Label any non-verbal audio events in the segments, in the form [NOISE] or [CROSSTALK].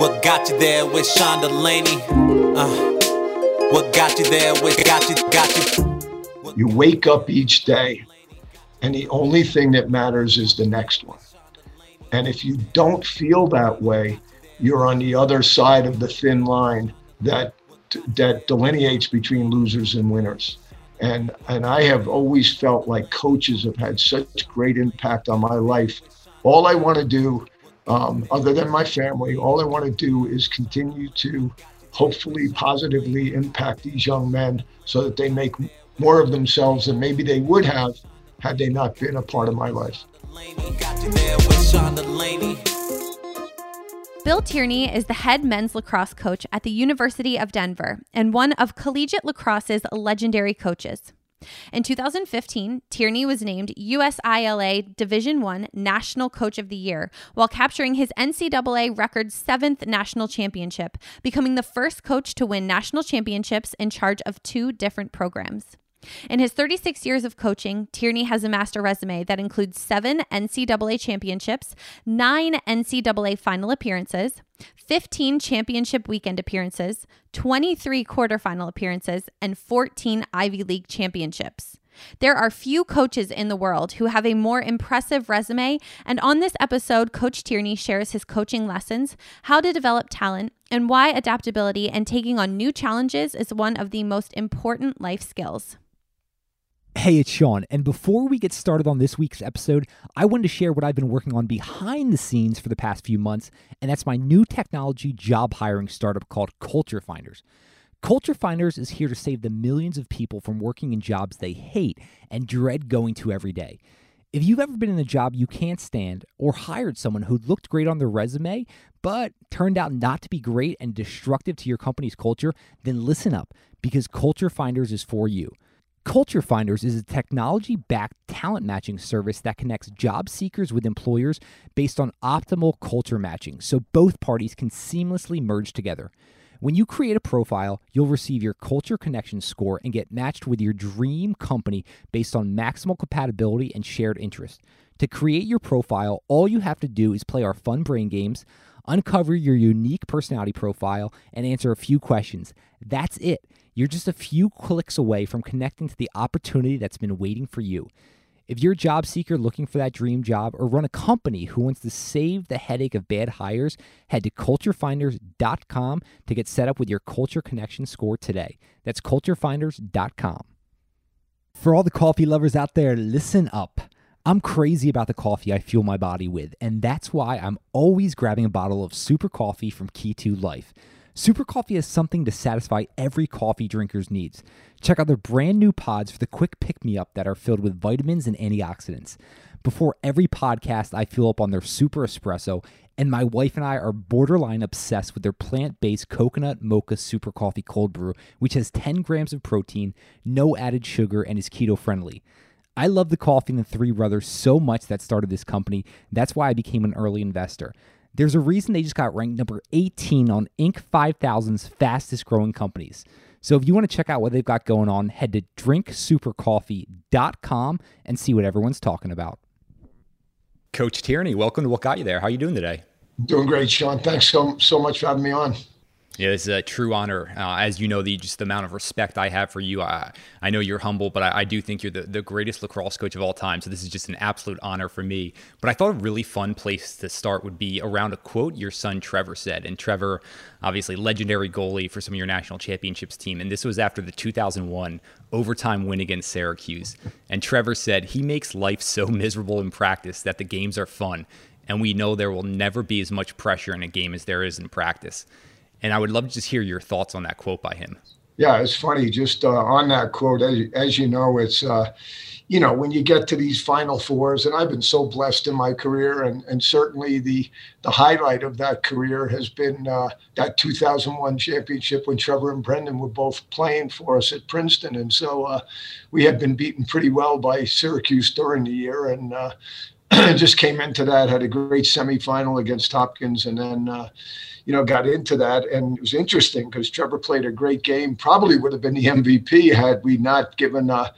What got you there with Sean Delaney? Uh, what got you there with got you, got you? You wake up each day, and the only thing that matters is the next one. And if you don't feel that way, you're on the other side of the thin line that that delineates between losers and winners. And and I have always felt like coaches have had such great impact on my life. All I want to do um, other than my family, all I want to do is continue to hopefully positively impact these young men so that they make more of themselves than maybe they would have had they not been a part of my life. Bill Tierney is the head men's lacrosse coach at the University of Denver and one of collegiate lacrosse's legendary coaches. In 2015, Tierney was named USILA Division I National Coach of the Year while capturing his NCAA record seventh national championship, becoming the first coach to win national championships in charge of two different programs. In his 36 years of coaching, Tierney has amassed a resume that includes seven NCAA championships, nine NCAA final appearances, 15 championship weekend appearances, 23 quarterfinal appearances, and 14 Ivy League championships. There are few coaches in the world who have a more impressive resume, and on this episode, Coach Tierney shares his coaching lessons, how to develop talent, and why adaptability and taking on new challenges is one of the most important life skills. Hey, it's Sean, and before we get started on this week's episode, I wanted to share what I've been working on behind the scenes for the past few months, and that's my new technology job hiring startup called Culture Finders. Culture Finders is here to save the millions of people from working in jobs they hate and dread going to every day. If you've ever been in a job you can't stand or hired someone who looked great on their resume but turned out not to be great and destructive to your company's culture, then listen up because Culture Finders is for you. Culture Finders is a technology backed talent matching service that connects job seekers with employers based on optimal culture matching so both parties can seamlessly merge together. When you create a profile, you'll receive your culture connection score and get matched with your dream company based on maximal compatibility and shared interest. To create your profile, all you have to do is play our fun brain games, uncover your unique personality profile, and answer a few questions. That's it. You're just a few clicks away from connecting to the opportunity that's been waiting for you. If you're a job seeker looking for that dream job or run a company who wants to save the headache of bad hires, head to culturefinders.com to get set up with your culture connection score today. That's culturefinders.com. For all the coffee lovers out there, listen up. I'm crazy about the coffee I fuel my body with, and that's why I'm always grabbing a bottle of super coffee from Kitu Life. Super Coffee has something to satisfy every coffee drinker's needs. Check out their brand new pods for the quick pick me up that are filled with vitamins and antioxidants. Before every podcast, I fill up on their super espresso, and my wife and I are borderline obsessed with their plant based coconut mocha super coffee cold brew, which has 10 grams of protein, no added sugar, and is keto friendly. I love the coffee and the Three Brothers so much that started this company. That's why I became an early investor. There's a reason they just got ranked number 18 on Inc. 5000's fastest growing companies. So if you want to check out what they've got going on, head to drinksupercoffee.com and see what everyone's talking about. Coach Tierney, welcome to What Got You There. How are you doing today? Doing great, Sean. Thanks so, so much for having me on. Yeah, it's a true honor. Uh, as you know, the just the amount of respect I have for you. I, I know you're humble, but I, I, do think you're the, the greatest lacrosse coach of all time. So this is just an absolute honor for me. But I thought a really fun place to start would be around a quote your son Trevor said. And Trevor, obviously legendary goalie for some of your national championships team. And this was after the 2001 overtime win against Syracuse. And Trevor said he makes life so miserable in practice that the games are fun. And we know there will never be as much pressure in a game as there is in practice. And I would love to just hear your thoughts on that quote by him. Yeah, it's funny. Just uh, on that quote, as, as you know, it's uh, you know, when you get to these final fours, and I've been so blessed in my career, and, and certainly the the highlight of that career has been uh, that 2001 championship when Trevor and Brendan were both playing for us at Princeton, and so uh, we had been beaten pretty well by Syracuse during the year, and uh, [CLEARS THROAT] just came into that, had a great semifinal against Hopkins, and then uh, you know, got into that. And it was interesting because Trevor played a great game. Probably would have been the MVP had we not given. Uh,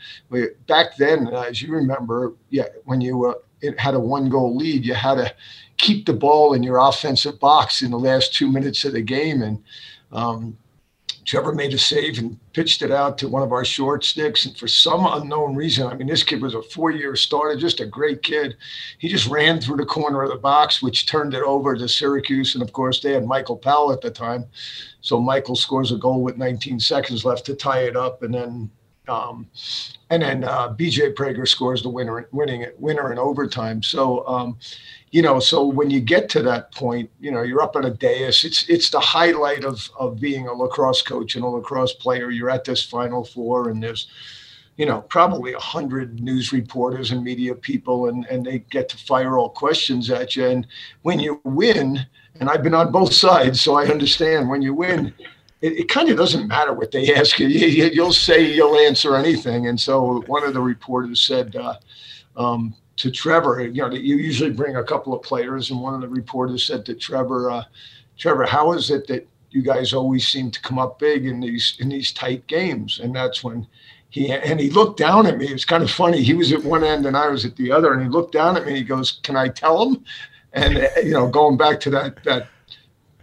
back then, as you remember, yeah, when you uh, had a one goal lead, you had to keep the ball in your offensive box in the last two minutes of the game. And um, Trevor made a save and pitched it out to one of our short sticks. And for some unknown reason, I mean, this kid was a four year starter, just a great kid. He just ran through the corner of the box, which turned it over to Syracuse. And of course, they had Michael Powell at the time. So Michael scores a goal with 19 seconds left to tie it up. And then um, and then uh, BJ Prager scores the winner, winning winner in overtime. So, um, you know, so when you get to that point, you know, you're up on a dais. It's it's the highlight of of being a lacrosse coach and a lacrosse player. You're at this Final Four, and there's, you know, probably a hundred news reporters and media people, and and they get to fire all questions at you. And when you win, and I've been on both sides, so I understand when you win it, it kind of doesn't matter what they [LAUGHS] ask you. you. will say you'll answer anything. And so one of the reporters said uh, um, to Trevor, you know, that you usually bring a couple of players, and one of the reporters said to Trevor, uh, Trevor, how is it that you guys always seem to come up big in these in these tight games? And that's when he and he looked down at me. It was kind of funny. He was at one end and I was at the other, and he looked down at me. And he goes, "Can I tell him?" And uh, you know, going back to that that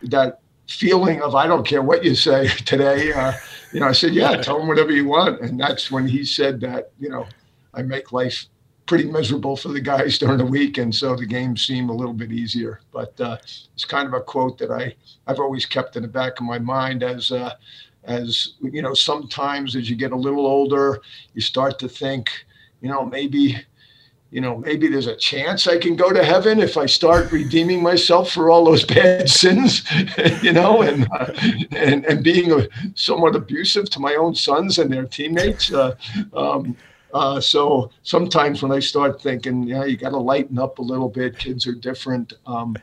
that feeling of I don't care what you say [LAUGHS] today. Uh, you know, I said, yeah, tell him whatever you want, and that's when he said that. You know, I make life pretty miserable for the guys [LAUGHS] during the week, and so the games seem a little bit easier. But uh, it's kind of a quote that I I've always kept in the back of my mind as. Uh, as you know, sometimes as you get a little older, you start to think, you know, maybe you know, maybe there's a chance I can go to heaven if I start redeeming myself for all those [LAUGHS] bad sins, [LAUGHS] you know, and uh, and and being a, somewhat abusive to my own sons and their teammates. Uh, um, uh, so sometimes when I start thinking, yeah, you got to lighten up a little bit. Kids are different. Um,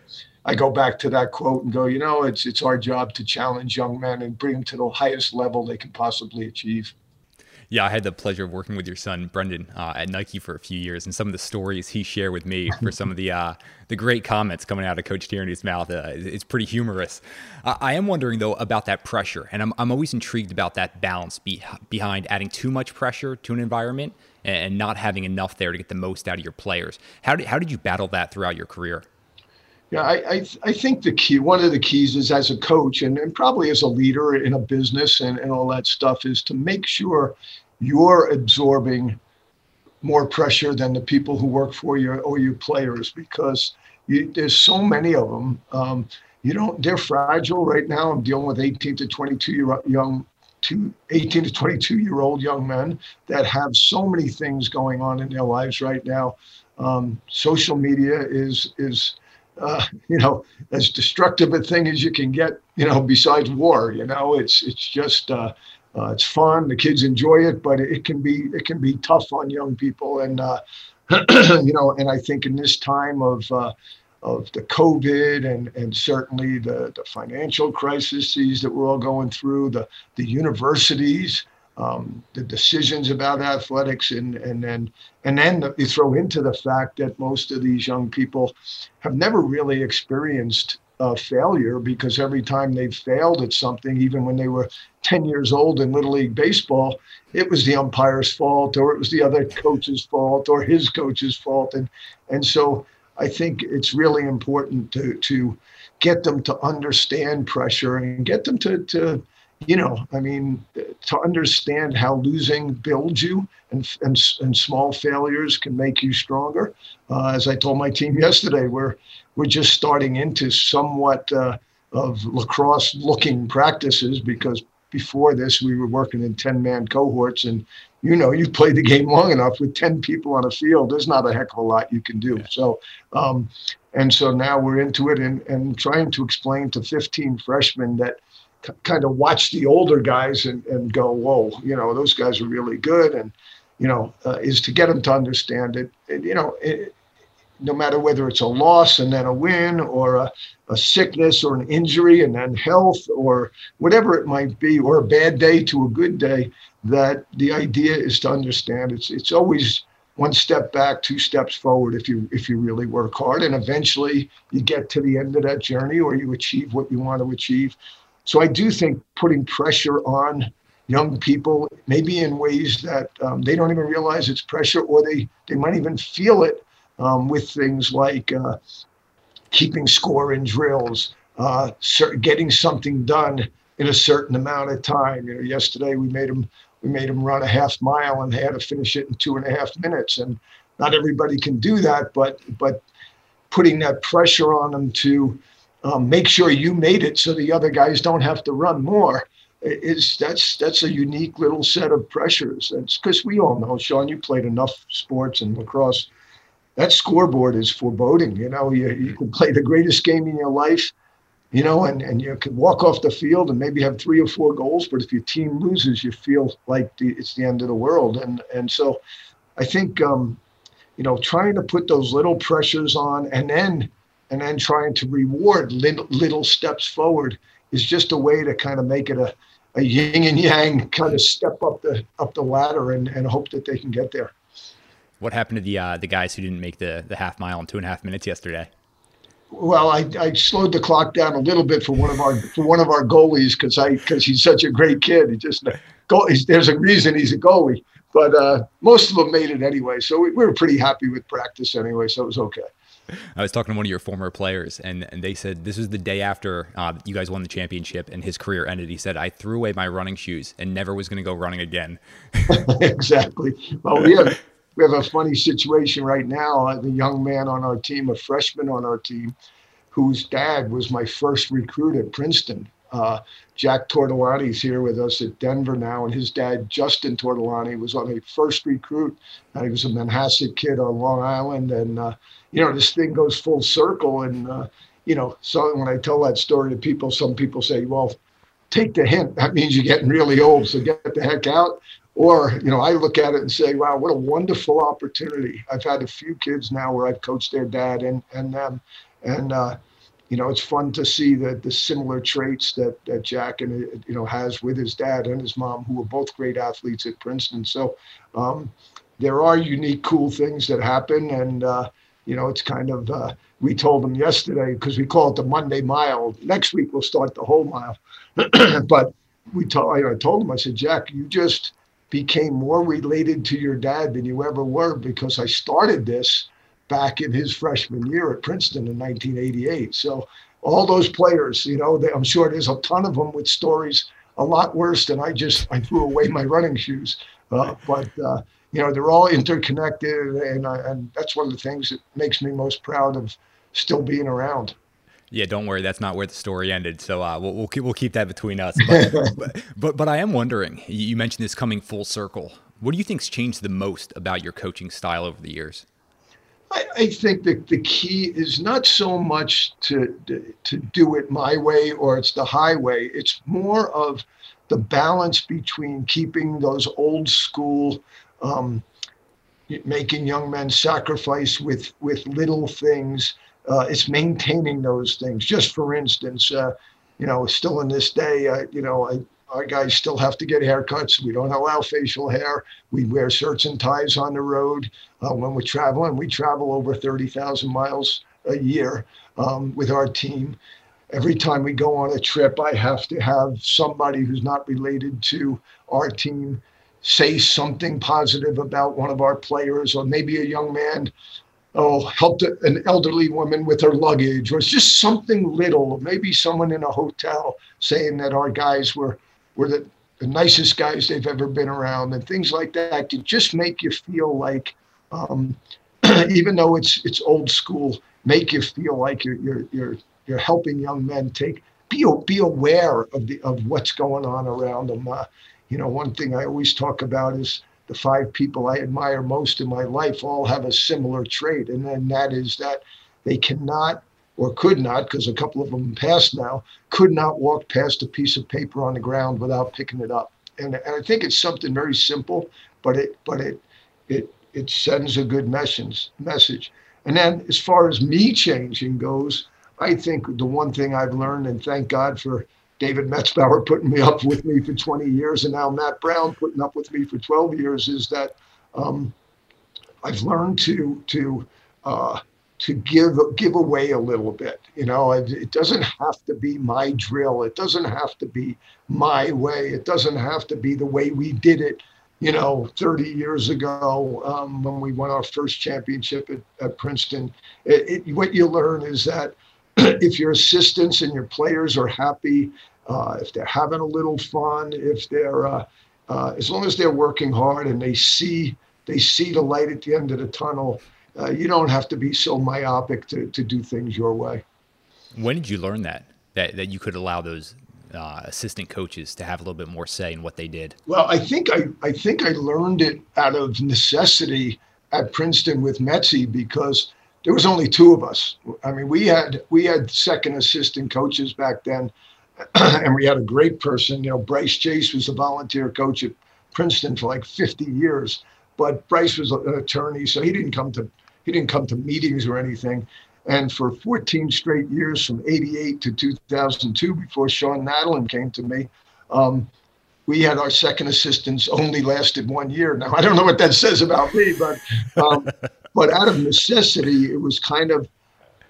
I go back to that quote and go, you know, it's it's our job to challenge young men and bring them to the highest level they can possibly achieve. Yeah, I had the pleasure of working with your son Brendan uh, at Nike for a few years, and some of the stories he shared with me for some of the uh, the great comments coming out of Coach Tierney's mouth. Uh, pretty humorous. I am wondering though about that pressure, and I'm I'm always intrigued about that balance be- behind adding too much pressure to an environment and not having enough there to get the most out of your players. How did how did you battle that throughout your career? Yeah, I, I, I, think the key, one of the keys is as a coach and, and probably as a leader in a business and, and all that stuff is to make sure you're absorbing more pressure than the people who work for you or your players because you, there's so many of them. Um, you don't, they're fragile right now. I'm dealing with 18 to 22 year young to 18 to 22 year old young men that have so many things going on in their lives right now. Um, social media is is uh, you know, as destructive a thing as you can get, you know, besides war. You know, it's it's just uh, uh, it's fun, the kids enjoy it, but it can be it can be tough on young people, and uh, [CLEARS THROAT] you know, and I think in this time of uh, of the COVID and and certainly the the financial crises that we're all going through, the the universities um, the decisions about athletics and and then and then you throw into the fact that most of these young people have never really experienced failure because every time they failed at something, even when they were 10 years old in Little League Baseball, it was the umpire's fault or it was the other coach's fault or his coach's fault. And, and so I think it's really important to, to get them to understand pressure and get them to, to you know, I mean, to understand how losing builds you and, and, and small failures can make you stronger. Uh, as I told my team yesterday, we're, we're just starting into somewhat uh, of lacrosse looking practices because before this we were working in 10 man cohorts and you know you play the game long enough with 10 people on a field there's not a heck of a lot you can do so um, and so now we're into it and, and trying to explain to 15 freshmen that kind of watch the older guys and, and go, whoa, you know, those guys are really good. And, you know, uh, is to get them to understand it. And, you know, it, no matter whether it's a loss and then a win or a, a sickness or an injury and then health or whatever it might be, or a bad day to a good day, that the idea is to understand it's it's always one step back, two steps forward if you if you really work hard, and eventually you get to the end of that journey or you achieve what you want to achieve. So I do think putting pressure on young people, maybe in ways that um, they don't even realize it's pressure, or they they might even feel it um, with things like uh, keeping score in drills, uh, getting something done in a certain amount of time. You know, yesterday we made them we made them run a half mile and they had to finish it in two and a half minutes. And not everybody can do that, but but putting that pressure on them to um, make sure you made it so the other guys don't have to run more is that's that's a unique little set of pressures. It's because we all know, Sean, you played enough sports and lacrosse that scoreboard is foreboding. You know, you, you can play the greatest game in your life, you know, and, and you can walk off the field and maybe have three or four goals, but if your team loses, you feel like the, it's the end of the world. And and so, I think, um, you know, trying to put those little pressures on, and then and then trying to reward little, little steps forward is just a way to kind of make it a, a yin and yang kind of step up the up the ladder and, and hope that they can get there. What happened to the uh, the guys who didn't make the the half mile in two and a half minutes yesterday? Well, I, I slowed the clock down a little bit for one of our for one of our goalies because I because he's such a great kid. He just go. There's a reason he's a goalie, but uh, most of them made it anyway. So we, we were pretty happy with practice anyway. So it was okay. I was talking to one of your former players, and, and they said this was the day after uh, you guys won the championship and his career ended. He said, I threw away my running shoes and never was going to go running again. [LAUGHS] exactly. Well, we have, we have a funny situation right now. Uh, the young man on our team, a freshman on our team, whose dad was my first recruit at Princeton. Uh, Jack Tortolani's here with us at Denver now, and his dad, Justin Tortolani, was on a first recruit. Uh, he was a Manhasset kid on Long Island, and uh, you know this thing goes full circle. And uh, you know, so when I tell that story to people, some people say, "Well, take the hint. That means you're getting really old, so get the heck out." Or, you know, I look at it and say, wow, what a wonderful opportunity. I've had a few kids now where I've coached their dad and, and them. And, uh, you know, it's fun to see the, the similar traits that, that Jack and, you know, has with his dad and his mom, who were both great athletes at Princeton. So um, there are unique, cool things that happen. And, uh, you know, it's kind of, uh, we told them yesterday, because we call it the Monday mile. Next week, we'll start the whole mile. [CLEARS THROAT] but we told, I told him, I said, Jack, you just, became more related to your dad than you ever were because I started this back in his freshman year at Princeton in 1988. So all those players, you know, they, I'm sure there's a ton of them with stories a lot worse than I just I threw away my running shoes. Uh, but uh, you know, they're all interconnected, and uh, and that's one of the things that makes me most proud of still being around. Yeah, don't worry. That's not where the story ended. So uh, we'll we'll keep, we'll keep that between us. But, [LAUGHS] but, but but I am wondering. You mentioned this coming full circle. What do you think's changed the most about your coaching style over the years? I, I think that the key is not so much to to do it my way or it's the highway. It's more of the balance between keeping those old school. Um, making young men sacrifice with with little things uh, it's maintaining those things. Just for instance, uh, you know, still in this day, uh, you know, I, our guys still have to get haircuts. We don't allow facial hair. We wear shirts and ties on the road uh, when we're traveling. We travel over 30,000 miles a year um, with our team. Every time we go on a trip, I have to have somebody who's not related to our team say something positive about one of our players, or maybe a young man oh, helped an elderly woman with her luggage, or just something little, maybe someone in a hotel saying that our guys were were the, the nicest guys they've ever been around, and things like that to just make you feel like, um, [CLEARS THROAT] even though it's it's old school, make you feel like you're you're you're you're helping young men take be be aware of the of what's going on around them. Uh, you know, one thing I always talk about is the five people I admire most in my life all have a similar trait, and then that is that they cannot or could not, because a couple of them passed now, could not walk past a piece of paper on the ground without picking it up. And, and I think it's something very simple, but it but it it it sends a good message message. And then as far as me changing goes, I think the one thing I've learned, and thank God for David Metzbower putting me up with me for 20 years, and now Matt Brown putting up with me for 12 years, is that um, I've learned to to uh, to give give away a little bit. You know, it, it, doesn't have to be my drill. It doesn't have to be my way. It doesn't have to be the way we did it. You know, 30 years ago um, when we won our first championship at, at Princeton. It, it, what you learn is that [CLEARS THROAT] if your assistants and your players are happy, uh, if they're having a little fun, if they're uh, uh, as long as they're working hard and they see they see the light at the end of the tunnel, uh, you don't have to be so myopic to, to do things your way. When did you learn that that that you could allow those uh, assistant coaches to have a little bit more say in what they did? Well, I think I I think I learned it out of necessity at Princeton with Metzi because there was only two of us. I mean, we had we had second assistant coaches back then, [CLEARS THROAT] and we had a great person. You know, Bryce Chase was a volunteer coach at Princeton for like 50 years, but Bryce was an attorney, so he didn't come to he didn't come to meetings or anything. And for 14 straight years, from 88 to 2002, before Sean Nadolin came to me, um, we had our second assistants only lasted one year. Now, I don't know what that says about me, but um, [LAUGHS] but out of necessity, it was kind of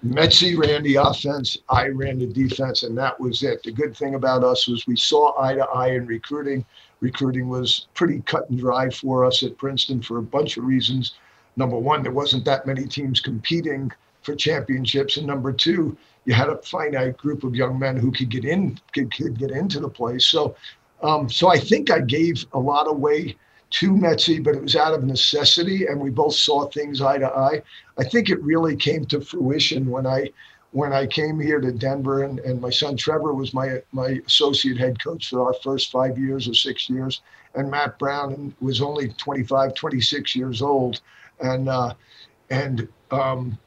Metzi ran the offense, I ran the defense, and that was it. The good thing about us was we saw eye to eye in recruiting. Recruiting was pretty cut and dry for us at Princeton for a bunch of reasons number one, there wasn't that many teams competing for championships, and number two, you had a finite group of young men who could get in, could, could get into the place. So, um, so I think I gave a lot away to Metzi, but it was out of necessity, and we both saw things eye to eye. I think it really came to fruition when I when I came here to Denver, and, and my son Trevor was my my associate head coach for our first five years or six years, and Matt Brown was only 25, 26 years old and uh, and um,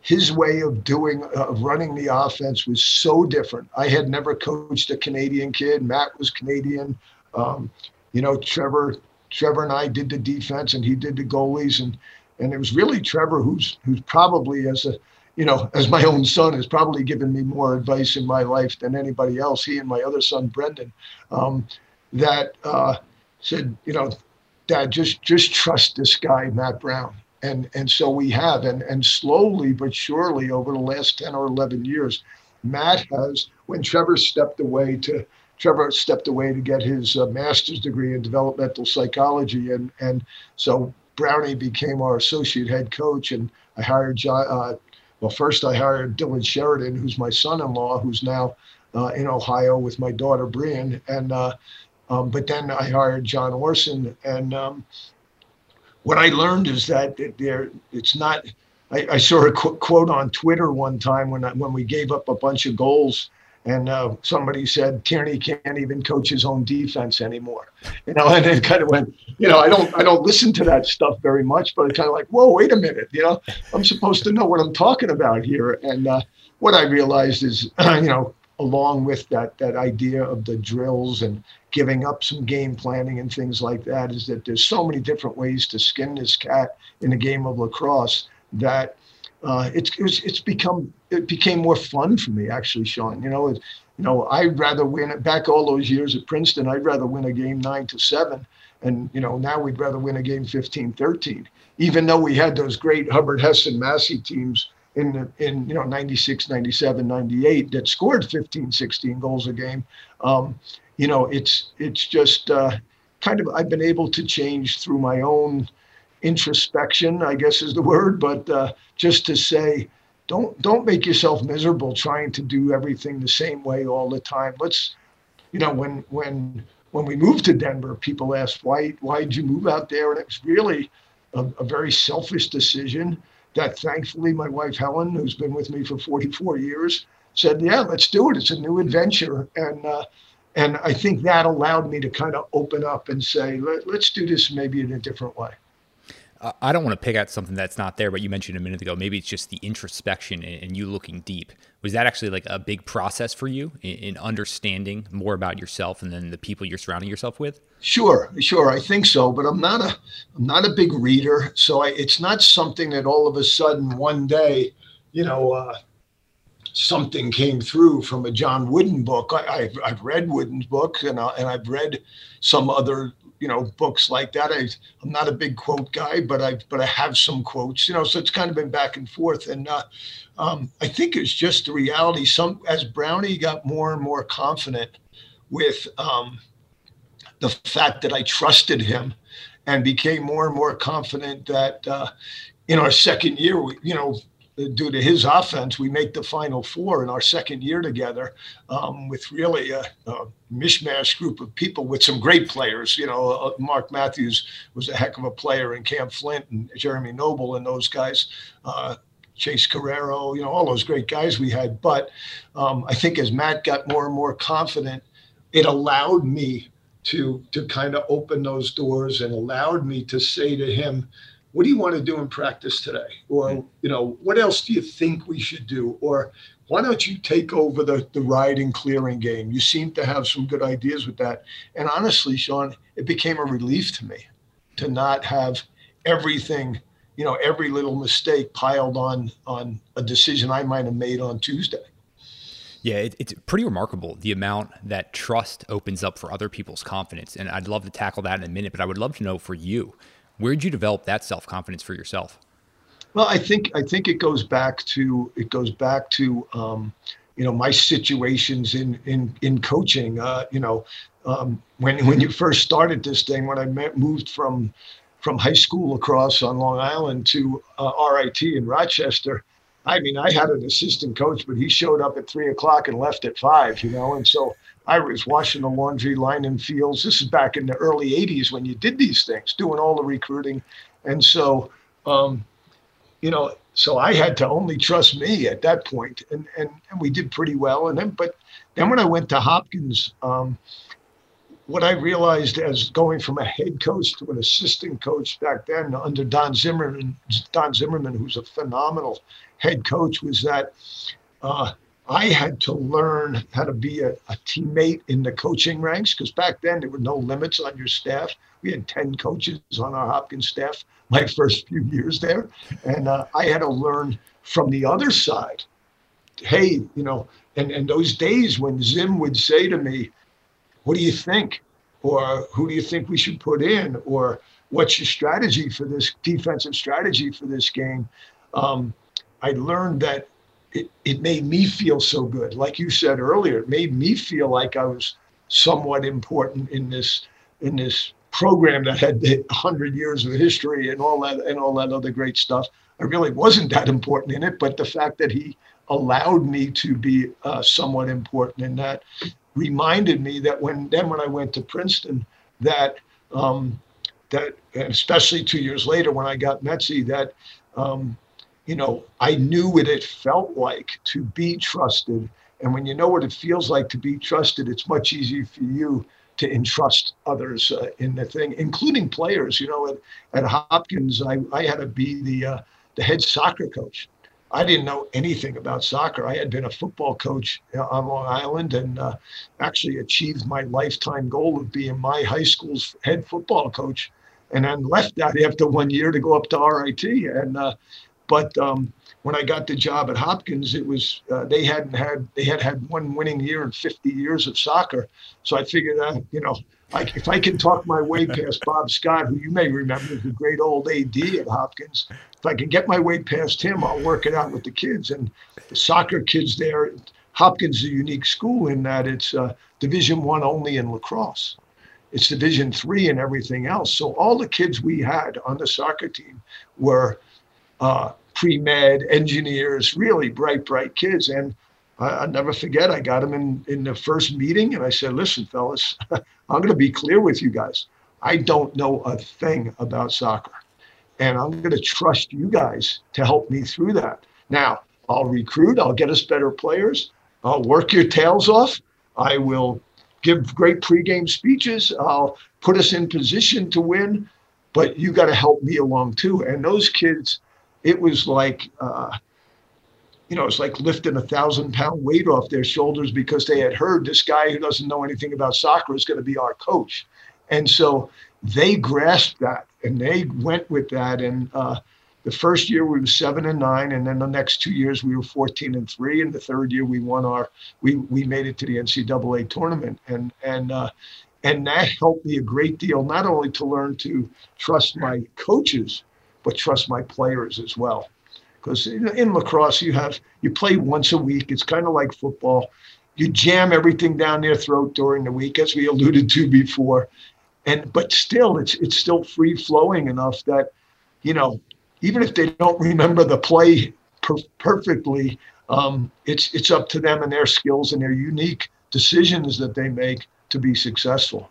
his way of doing of running the offense was so different. I had never coached a Canadian kid. Matt was Canadian. Um, you know, Trevor Trevor and I did the defense, and he did the goalies, and and it was really Trevor who's who's probably as a you know, as my own son has probably given me more advice in my life than anybody else. He and my other son, Brendan, um, that uh, said, you know, Dad, just just trust this guy, Matt Brown. And and so we have, and and slowly but surely over the last 10 or 11 years, Matt has, when Trevor stepped away to Trevor stepped away to get his uh, master's degree in developmental psychology, and and so Brownie became our associate head coach, and I hired John. Uh, well, first I hired Dylan Sheridan, who's my son-in-law, who's now uh, in Ohio with my daughter Brian, and uh, um, but then I hired John Orson, and um, what I learned is that there it's not. I, I saw a qu- quote on Twitter one time when I, when we gave up a bunch of goals, and uh, somebody said Tierney can't even coach his own defense anymore. You know, [LAUGHS] and it kind of went. You know, I don't I don't listen to that stuff very much, but it's kind of like, whoa, wait a minute. You know, I'm supposed to know what I'm talking about here, and uh, what I realized is, [CLEARS THROAT] you know, along with that that idea of the drills and giving up some game planning and things like that is that there's so many different ways to skin this cat in a game of lacrosse that uh, it's it's it's become it became more fun for me actually, Sean. You know, it, you know, I'd rather win it back all those years at Princeton. I'd rather win a game nine to seven, and you know now we'd rather win a game 15-13. Even though we had those great Hubbard, Hessen, Massey teams in in you know 96 97 98 that scored 15 16 goals a game. Um, you know it's it's just uh, kind of i've been able to change through my own introspection i guess is the word but uh, just to say don't don't make yourself miserable trying to do everything the same way all the time. Let's you know when when when we moved to denver people asked why why did you move out there? And it was really a, a very selfish decision that thankfully my wife Helen, who's been with me for 44 years, said, "Yeah, let's do it. It's a new adventure." And uh, and I think that allowed me to kind of open up and say, Let, us do this maybe in a different way." I don't want to pick out something that's not there, but you mentioned a minute ago, maybe it's just the introspection and you looking deep. Was that actually like a big process for you in understanding more about yourself and then the people you're surrounding yourself with? Sure, sure, I think so. But I'm not a, I'm not a big reader, so I, it's not something that all of a sudden one day, you know, uh, something came through from a John Wooden book. I, have I've read Wooden's book and, I, and I've read some other you know books like that. I, I'm not a big quote guy, but I but I have some quotes, you know. So it's kind of been back and forth, and uh, um, I think it's just the reality. Some as Brownie got more and more confident with um, the fact that I trusted him, and became more and more confident that uh, in our second year, we, you know, due to his offense, we make the Final Four in our second year together um, with really a, a, mishmash group of people with some great players. You know, uh, Mark Matthews was a heck of a player, and Cam Flint and Jeremy Noble and those guys. Uh, Chase Carraro, you know, all those great guys we had. But um, I think as Matt got more and more confident, it allowed me to to kind of open those doors and allowed me to say to him, what do you want to do in practice today? Or, hmm. you know, what else do you think we should do? Or why don't you take over the, the riding clearing game? You seem to have some good ideas with that. And honestly, Sean, it became a relief to me to not have everything, you know, every little mistake piled on on a decision I might have made on Tuesday. Yeah, it, it's pretty remarkable the amount that trust opens up for other people's confidence. And I'd love to tackle that in a minute, but I would love to know for you, where did you develop that self confidence for yourself? Well, I think I think it goes back to it goes back to um, you know my situations in in in coaching. Uh, you know, um, when when you first started this thing, when I met, moved from from high school across on Long Island to uh, RIT in Rochester. I mean, I had an assistant coach, but he showed up at three o'clock and left at five. You know, and so I was washing the laundry, lining fields. This is back in the early 80s when you did these things, doing all the recruiting. And so, um, you know, so I had to only trust me at that point, and, and, and we did pretty well. And then, but then when I went to Hopkins, um, what I realized as going from a head coach to an assistant coach back then under Don Zimmerman, Don Zimmerman, who's a phenomenal head coach, was that uh, I had to learn how to be a, a teammate in the coaching ranks because back then there were no limits on your staff. We had 10 coaches on our Hopkins staff my first few years there. And uh, I had to learn from the other side. Hey, you know, and, and those days when Zim would say to me, What do you think? Or who do you think we should put in? Or what's your strategy for this defensive strategy for this game? Um, I learned that it, it made me feel so good. Like you said earlier, it made me feel like I was somewhat important in this in this program that had 100 years of history and all that and all that other great stuff. I really wasn't that important in it, but the fact that he allowed me to be uh, somewhat important in that reminded me that when then when I went to Princeton, that um, that especially two years later when I got Metzi, that um, you know, I knew what it felt like to be trusted. And when you know what it feels like to be trusted, it's much easier for you to entrust others uh, in the thing, including players. You know, at, at Hopkins, I, I had to be the, uh, the head soccer coach. I didn't know anything about soccer. I had been a football coach uh, on Long Island and uh, actually achieved my lifetime goal of being my high school's head football coach. And then left that after one year to go up to RIT. And uh, but um, when I got the job at Hopkins, it was uh, they hadn't had they had had one winning year in 50 years of soccer. So I figured out, you know, I, if I can talk my way [LAUGHS] past Bob Scott, who you may remember is a great old AD at Hopkins, if I can get my way past him, I'll work it out with the kids. And the soccer kids there, Hopkins is a unique school in that it's uh, Division One only in lacrosse. It's Division Three and everything else. So all the kids we had on the soccer team were uh, pre med engineers, really bright, bright kids. And I, will never forget, I got them in, in the first meeting and I said, listen, fellas, [LAUGHS] I'm going to be clear with you guys. I don't know a thing about soccer. And I'm going to trust you guys to help me through that. Now, I'll recruit, I'll get us better players, I'll work your tails off, I will give great pregame speeches, I'll put us in position to win but you got to help me along too. And those kids, it was like, uh, you know, it's like lifting a thousand pound weight off their shoulders because they had heard this guy who doesn't know anything about soccer is going to be our coach. And so they grasped that and they went with that. And uh, the first year we were seven and nine, and then the next two years we were 14 and three. And the third year we won our, we, we made it to the NCAA tournament. And, and, uh, and that helped me a great deal, not only to learn to trust my coaches, but trust my players as well. Because in, in lacrosse, you have you play once a week. It's kind of like football. You jam everything down their throat during the week, as we alluded to before, and but still, it's it's still free flowing enough that, you know, even if they don't remember the play per- perfectly, um, it's it's up to them and their skills and their unique decisions that they make to be successful.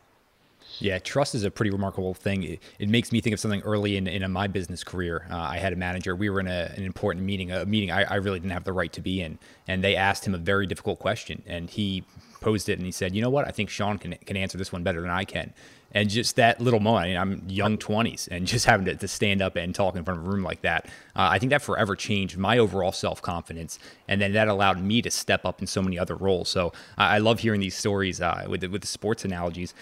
Yeah, trust is a pretty remarkable thing. It, it makes me think of something early in, in my business career. Uh, I had a manager. We were in a, an important meeting, a meeting I, I, really didn't have the right to be in, and they asked him a very difficult question, and he posed it and he said, "You know what? I think Sean can can answer this one better than I can." And just that little moment, I mean, I'm young 20s, and just [LAUGHS] having to, to, stand up and talk in front of a room like that, uh, I think that forever changed my overall self confidence. And then that allowed me to step up in so many other roles. So I, I love hearing these stories uh, with, the, with the sports analogies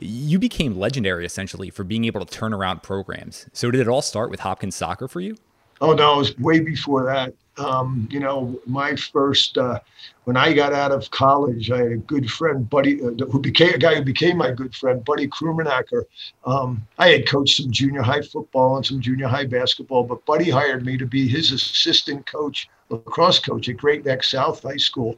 you became legendary essentially for being able to turn around programs. So did it all start with Hopkins soccer for you? Oh no, it was way before that. Um, you know, my first uh, when I got out of college, I had a good friend, Buddy, uh, who became a guy who became my good friend, Buddy Krumenacker. Um, I had coached some junior high football and some junior high basketball, but Buddy hired me to be his assistant coach, lacrosse coach at Great Neck South High School,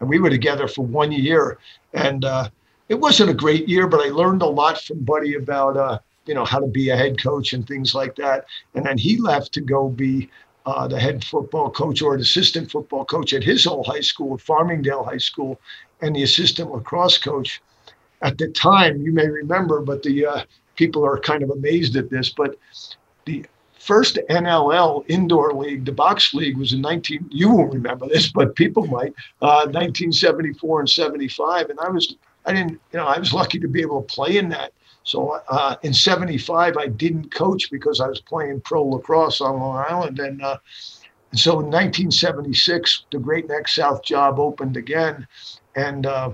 and we were together for one year. And uh, it wasn't a great year, but I learned a lot from Buddy about uh, you know how to be a head coach and things like that. And then he left to go be uh, the head football coach or an assistant football coach at his old high school, Farmingdale High School, and the assistant lacrosse coach. At the time, you may remember, but the uh, people are kind of amazed at this, but the first NLL indoor league, the box league, was in 19. You won't remember this, but people might. Uh, 1974 and 75, and I was I didn't, you know, I was lucky to be able to play in that. So uh, in '75, I didn't coach because I was playing pro lacrosse on Long Island, and, uh, and so in 1976, the Great Neck South job opened again, and uh,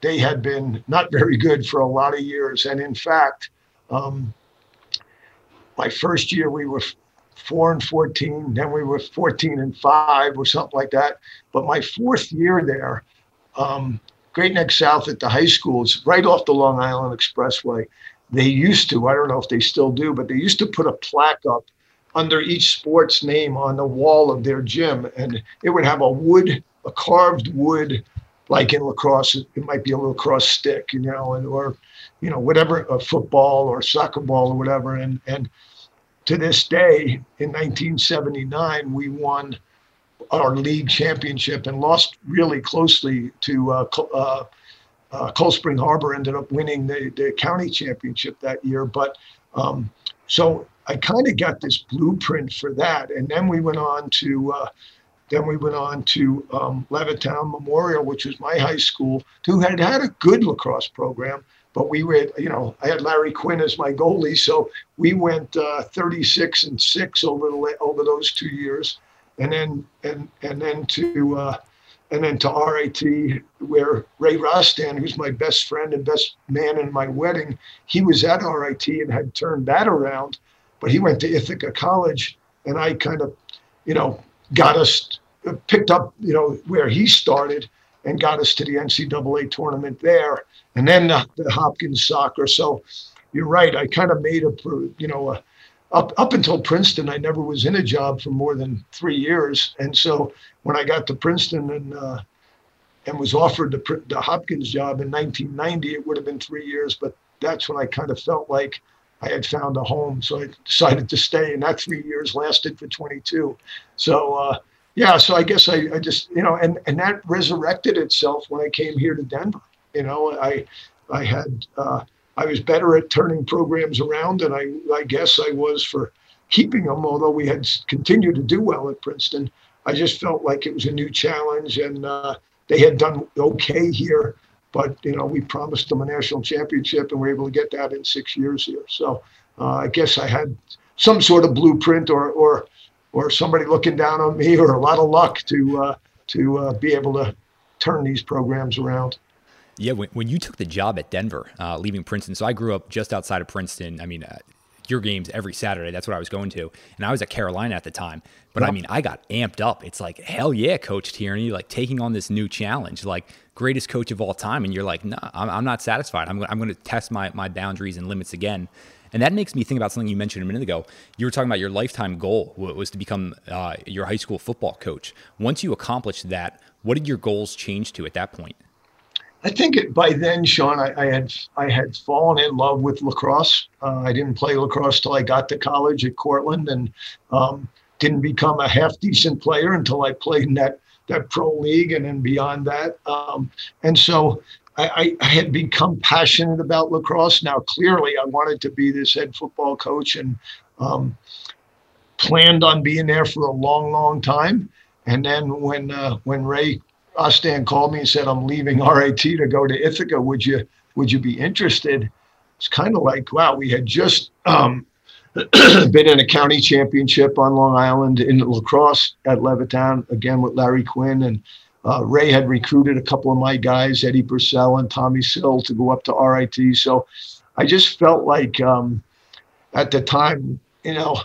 they had been not very good for a lot of years. And in fact, um, my first year we were four and 14, then we were 14 and five or something like that. But my fourth year there, um, Great Neck South at the high school. It's right off the Long Island Expressway. They used to, I don't know if they still do, but they used to put a plaque up under each sports name on the wall of their gym. And it would have a wood, a carved wood, like in lacrosse, it might be a lacrosse stick, you know, and, or, you know, whatever, a football or soccer ball or whatever. And, and to this day, in 1979, we won our league championship and lost really closely to uh, uh, uh, Cold Spring Harbor. Ended up winning the, the county championship that year. But um, so I kind of got this blueprint for that, and then we went on to. Uh, then we went on to um, Levittown Memorial, which was my high school, who had had a good lacrosse program, but we were, you know, I had Larry Quinn as my goalie, so we went uh, 36 and six over the over those two years and then and and then to uh, and then to RIT, where Ray Rostan, who's my best friend and best man in my wedding, he was at RIT and had turned that around, but he went to Ithaca College, and I kind of, you know, got us picked up, you know, where he started and got us to the NCAA tournament there, and then the, the Hopkins soccer. So you're right, I kind of made a, you know, a up up until Princeton, I never was in a job for more than three years, and so when I got to Princeton and uh, and was offered the, the Hopkins job in 1990, it would have been three years, but that's when I kind of felt like I had found a home, so I decided to stay, and that three years lasted for 22. So uh, yeah, so I guess I, I just you know, and and that resurrected itself when I came here to Denver. You know, I I had. Uh, I was better at turning programs around than I, I guess I was for keeping them, although we had continued to do well at Princeton. I just felt like it was a new challenge, and uh, they had done okay here. But you know, we promised them a national championship, and we are able to get that in six years here. So uh, I guess I had some sort of blueprint or or or somebody looking down on me or a lot of luck to uh, to uh, be able to turn these programs around. Yeah, when, when you took the job at Denver, uh, leaving Princeton, so I grew up just outside of Princeton. I mean, uh, your games every Saturday. That's what I was going to. And I was at Carolina at the time. But I mean, I got amped up. It's like, hell yeah, Coach Tierney, like taking on this new challenge, like greatest coach of all time. And you're like, no, nah, I'm, I'm, not satisfied. I'm, I'm going to test my, my boundaries and limits again. And that makes me think about something you mentioned a minute ago. You were talking about your lifetime goal was to become uh, your high school football coach. Once you accomplished that, what did your goals change to at that point? I think it, by then, Sean, I, I, had I had fallen in love with lacrosse. Uh, I didn't play lacrosse till I got to college at Cortland, and um, didn't become a half decent player until I played in that that pro league, and then beyond that. Um, and so I, I, had become passionate about lacrosse. Now, clearly, I wanted to be this head football coach, and um, planned on being there for a long, long time. And then when uh, when Ray Ostan called me and said, "I'm leaving RIT to go to Ithaca. Would you would you be interested?" It's kind of like, wow, we had just um, [CLEARS THROAT] been in a county championship on Long Island in lacrosse at Levittown again with Larry Quinn and uh, Ray had recruited a couple of my guys, Eddie Purcell and Tommy Sill, to go up to RIT. So I just felt like um, at the time, you know,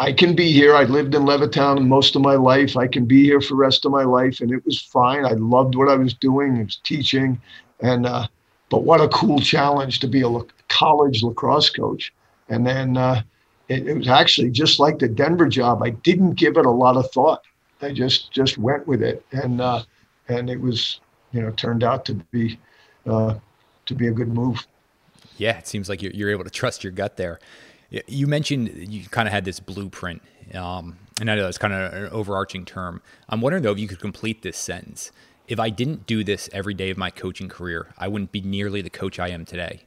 I can be here. I lived in Levittown most of my life. I can be here for the rest of my life, and it was fine. I loved what I was doing. It was teaching, and uh, but what a cool challenge to be a college lacrosse coach. And then uh, it, it was actually just like the Denver job. I didn't give it a lot of thought. I just just went with it, and uh, and it was you know turned out to be uh, to be a good move. Yeah, it seems like you're, you're able to trust your gut there. You mentioned you kind of had this blueprint, um, and I know that's kind of an overarching term. I'm wondering though if you could complete this sentence. If I didn't do this every day of my coaching career, I wouldn't be nearly the coach I am today.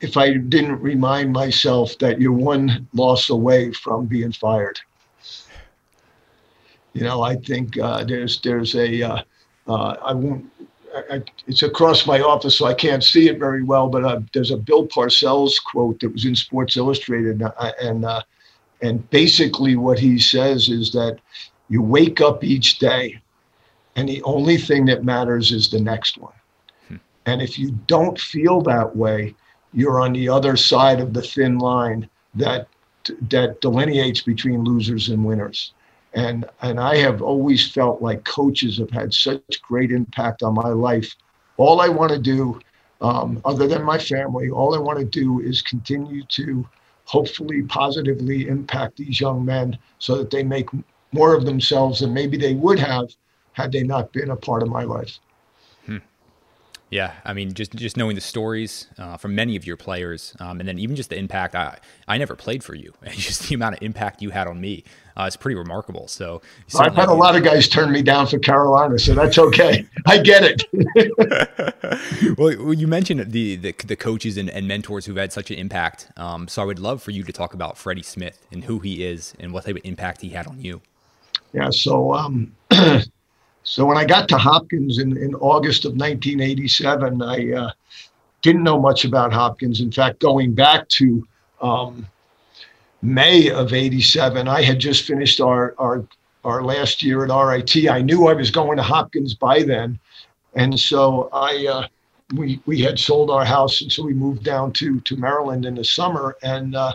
If I didn't remind myself that you're one loss away from being fired. You know, I think uh, there's there's a uh, uh, I won't I, it's across my office, so I can't see it very well. But uh, there's a Bill Parcells quote that was in Sports Illustrated, uh, and uh, and basically what he says is that you wake up each day, and the only thing that matters is the next one. Hmm. And if you don't feel that way, you're on the other side of the thin line that that delineates between losers and winners and and I have always felt like coaches have had such great impact on my life. All I want to do, um, other than my family, all I want to do is continue to hopefully positively impact these young men so that they make more of themselves than maybe they would have had they not been a part of my life. Yeah, I mean, just just knowing the stories uh, from many of your players, um, and then even just the impact. I I never played for you, and [LAUGHS] just the amount of impact you had on me uh, is pretty remarkable. So I've had a lot of guys turn me down for Carolina, so that's okay. I get it. [LAUGHS] well, you mentioned the, the, the coaches and, and, mentors who've had such an impact. Um, so I would love for you to talk about Freddie Smith and who he is and what type of impact he had on you. Yeah. So. Um, [CLEARS THROAT] So when I got to Hopkins in, in August of 1987, I uh, didn't know much about Hopkins. In fact, going back to um, May of 87, I had just finished our, our, our last year at RIT. I knew I was going to Hopkins by then. And so I, uh, we, we had sold our house. And so we moved down to, to Maryland in the summer. And uh,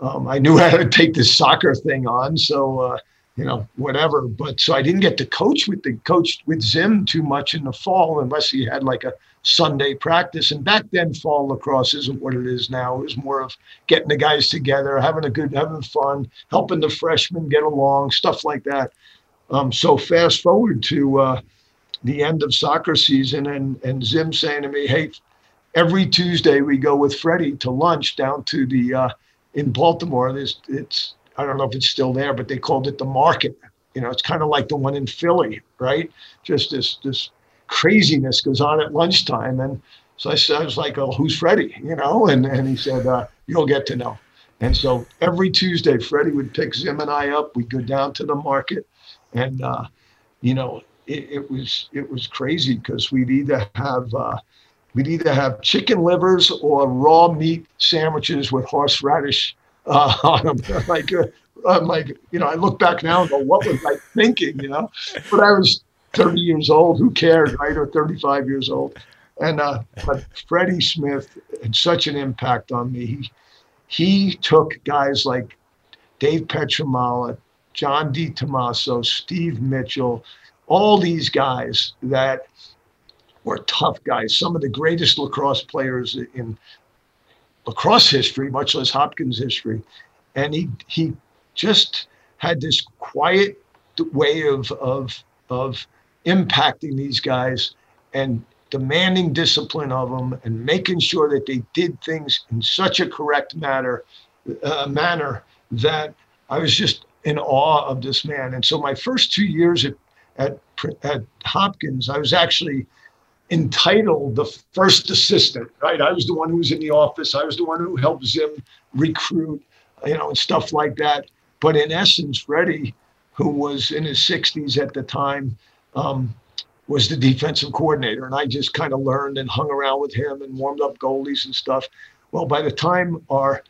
um, I knew [LAUGHS] how to take this soccer thing on. So uh, you know, whatever. But so I didn't get to coach with the coach with Zim too much in the fall unless he had like a Sunday practice. And back then, fall lacrosse isn't what it is now. It was more of getting the guys together, having a good, having fun, helping the freshmen get along, stuff like that. Um, so fast forward to uh, the end of soccer season, and and Zim saying to me, "Hey, every Tuesday we go with Freddie to lunch down to the uh, in Baltimore. There's it's I don't know if it's still there, but they called it the market. You know, it's kind of like the one in Philly, right? Just this this craziness goes on at lunchtime. And so I, said, I was like, oh, who's Freddie? You know, and, and he said, uh, you'll get to know. And so every Tuesday, Freddie would pick Zim and I up. We'd go down to the market. And, uh, you know, it, it, was it was crazy because we'd either have uh, we'd either have chicken livers or raw meat sandwiches with horseradish uh, [LAUGHS] them. like, uh, I'm like, you know, I look back now and go, what was I thinking, you know? But I was 30 years old. Who cared, right? Or 35 years old. And uh, but Freddie Smith had such an impact on me. He, he took guys like Dave Pietramala, John DiTommaso, Steve Mitchell, all these guys that were tough guys, some of the greatest lacrosse players in lacrosse history, much less Hopkins history. And he he just had this quiet way of of of impacting these guys and demanding discipline of them and making sure that they did things in such a correct manner uh, manner that I was just in awe of this man. And so my first two years at at, at Hopkins, I was actually entitled the first assistant, right? I was the one who was in the office. I was the one who helped Zim recruit, you know, and stuff like that. But in essence, Freddie, who was in his 60s at the time, um, was the defensive coordinator. And I just kind of learned and hung around with him and warmed up goalies and stuff. Well, by the time our,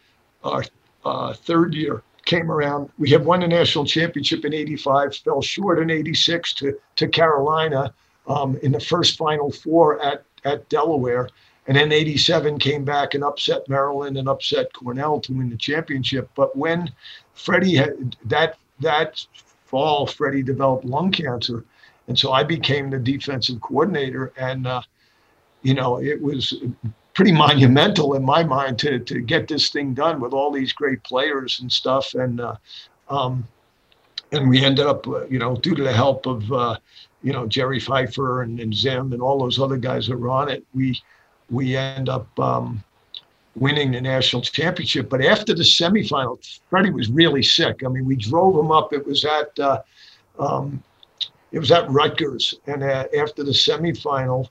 our uh, third year came around, we had won the national championship in 85, fell short in 86 to, to Carolina um, in the first Final Four at, at Delaware. And then 87 came back and upset Maryland and upset Cornell to win the championship. But when Freddie had that, that fall, Freddie developed lung cancer. And so I became the defensive coordinator. And, uh, you know, it was pretty monumental in my mind to, to get this thing done with all these great players and stuff. And, uh, um, and we ended up, uh, you know, due to the help of, uh, you know, Jerry Pfeiffer and, and Zim and all those other guys that were on it, we we end up um, winning the national championship. But after the semifinal, Freddie was really sick. I mean, we drove him up. It was at uh, um, it was at Rutgers, and uh, after the semifinal,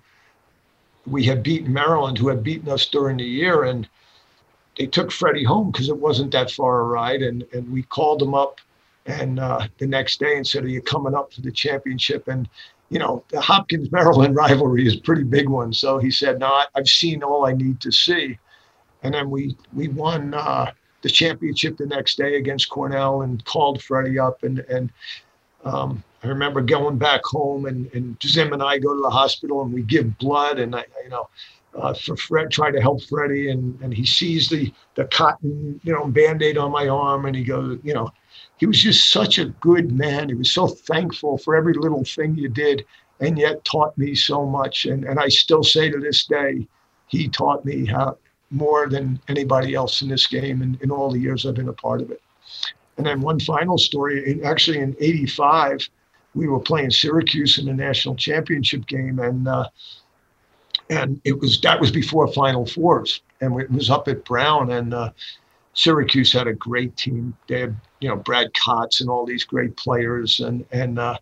we had beaten Maryland, who had beaten us during the year, and they took Freddie home because it wasn't that far a ride, and and we called him up and uh, the next day and said, "Are you coming up for the championship?" And you know, the Hopkins Maryland [LAUGHS] rivalry is a pretty big one. So he said, "No, I've seen all I need to see." And then we we won uh, the championship the next day against Cornell and called Freddie up and and um, I remember going back home and and Zim and I go to the hospital and we give blood and I you know. Uh, for Fred, try to help Freddie, and, and he sees the the cotton, you know, band-aid on my arm, and he goes, you know, he was just such a good man. He was so thankful for every little thing you did and yet taught me so much. And, and I still say to this day, he taught me how more than anybody else in this game and in all the years I've been a part of it. And then one final story, actually in 85, we were playing Syracuse in the national championship game and uh, and it was that was before Final Fours, and it was up at Brown, and uh, Syracuse had a great team. They had, you know, Brad Kotz and all these great players, and and uh,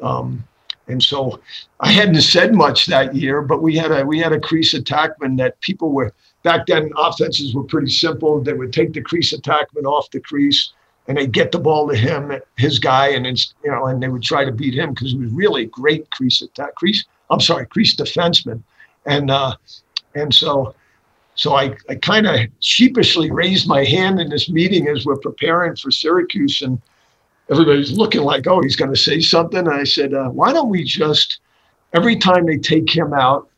um, and so I hadn't said much that year, but we had a we had a crease attackman that people were back then. Offenses were pretty simple. They would take the crease attackman off the crease, and they'd get the ball to him, his guy, and it's you know, and they would try to beat him because he was really great crease attack crease. I'm sorry, crease defenseman, and uh, and so so I, I kind of sheepishly raised my hand in this meeting as we're preparing for Syracuse, and everybody's looking like, oh, he's going to say something. And I said, uh, why don't we just, every time they take him out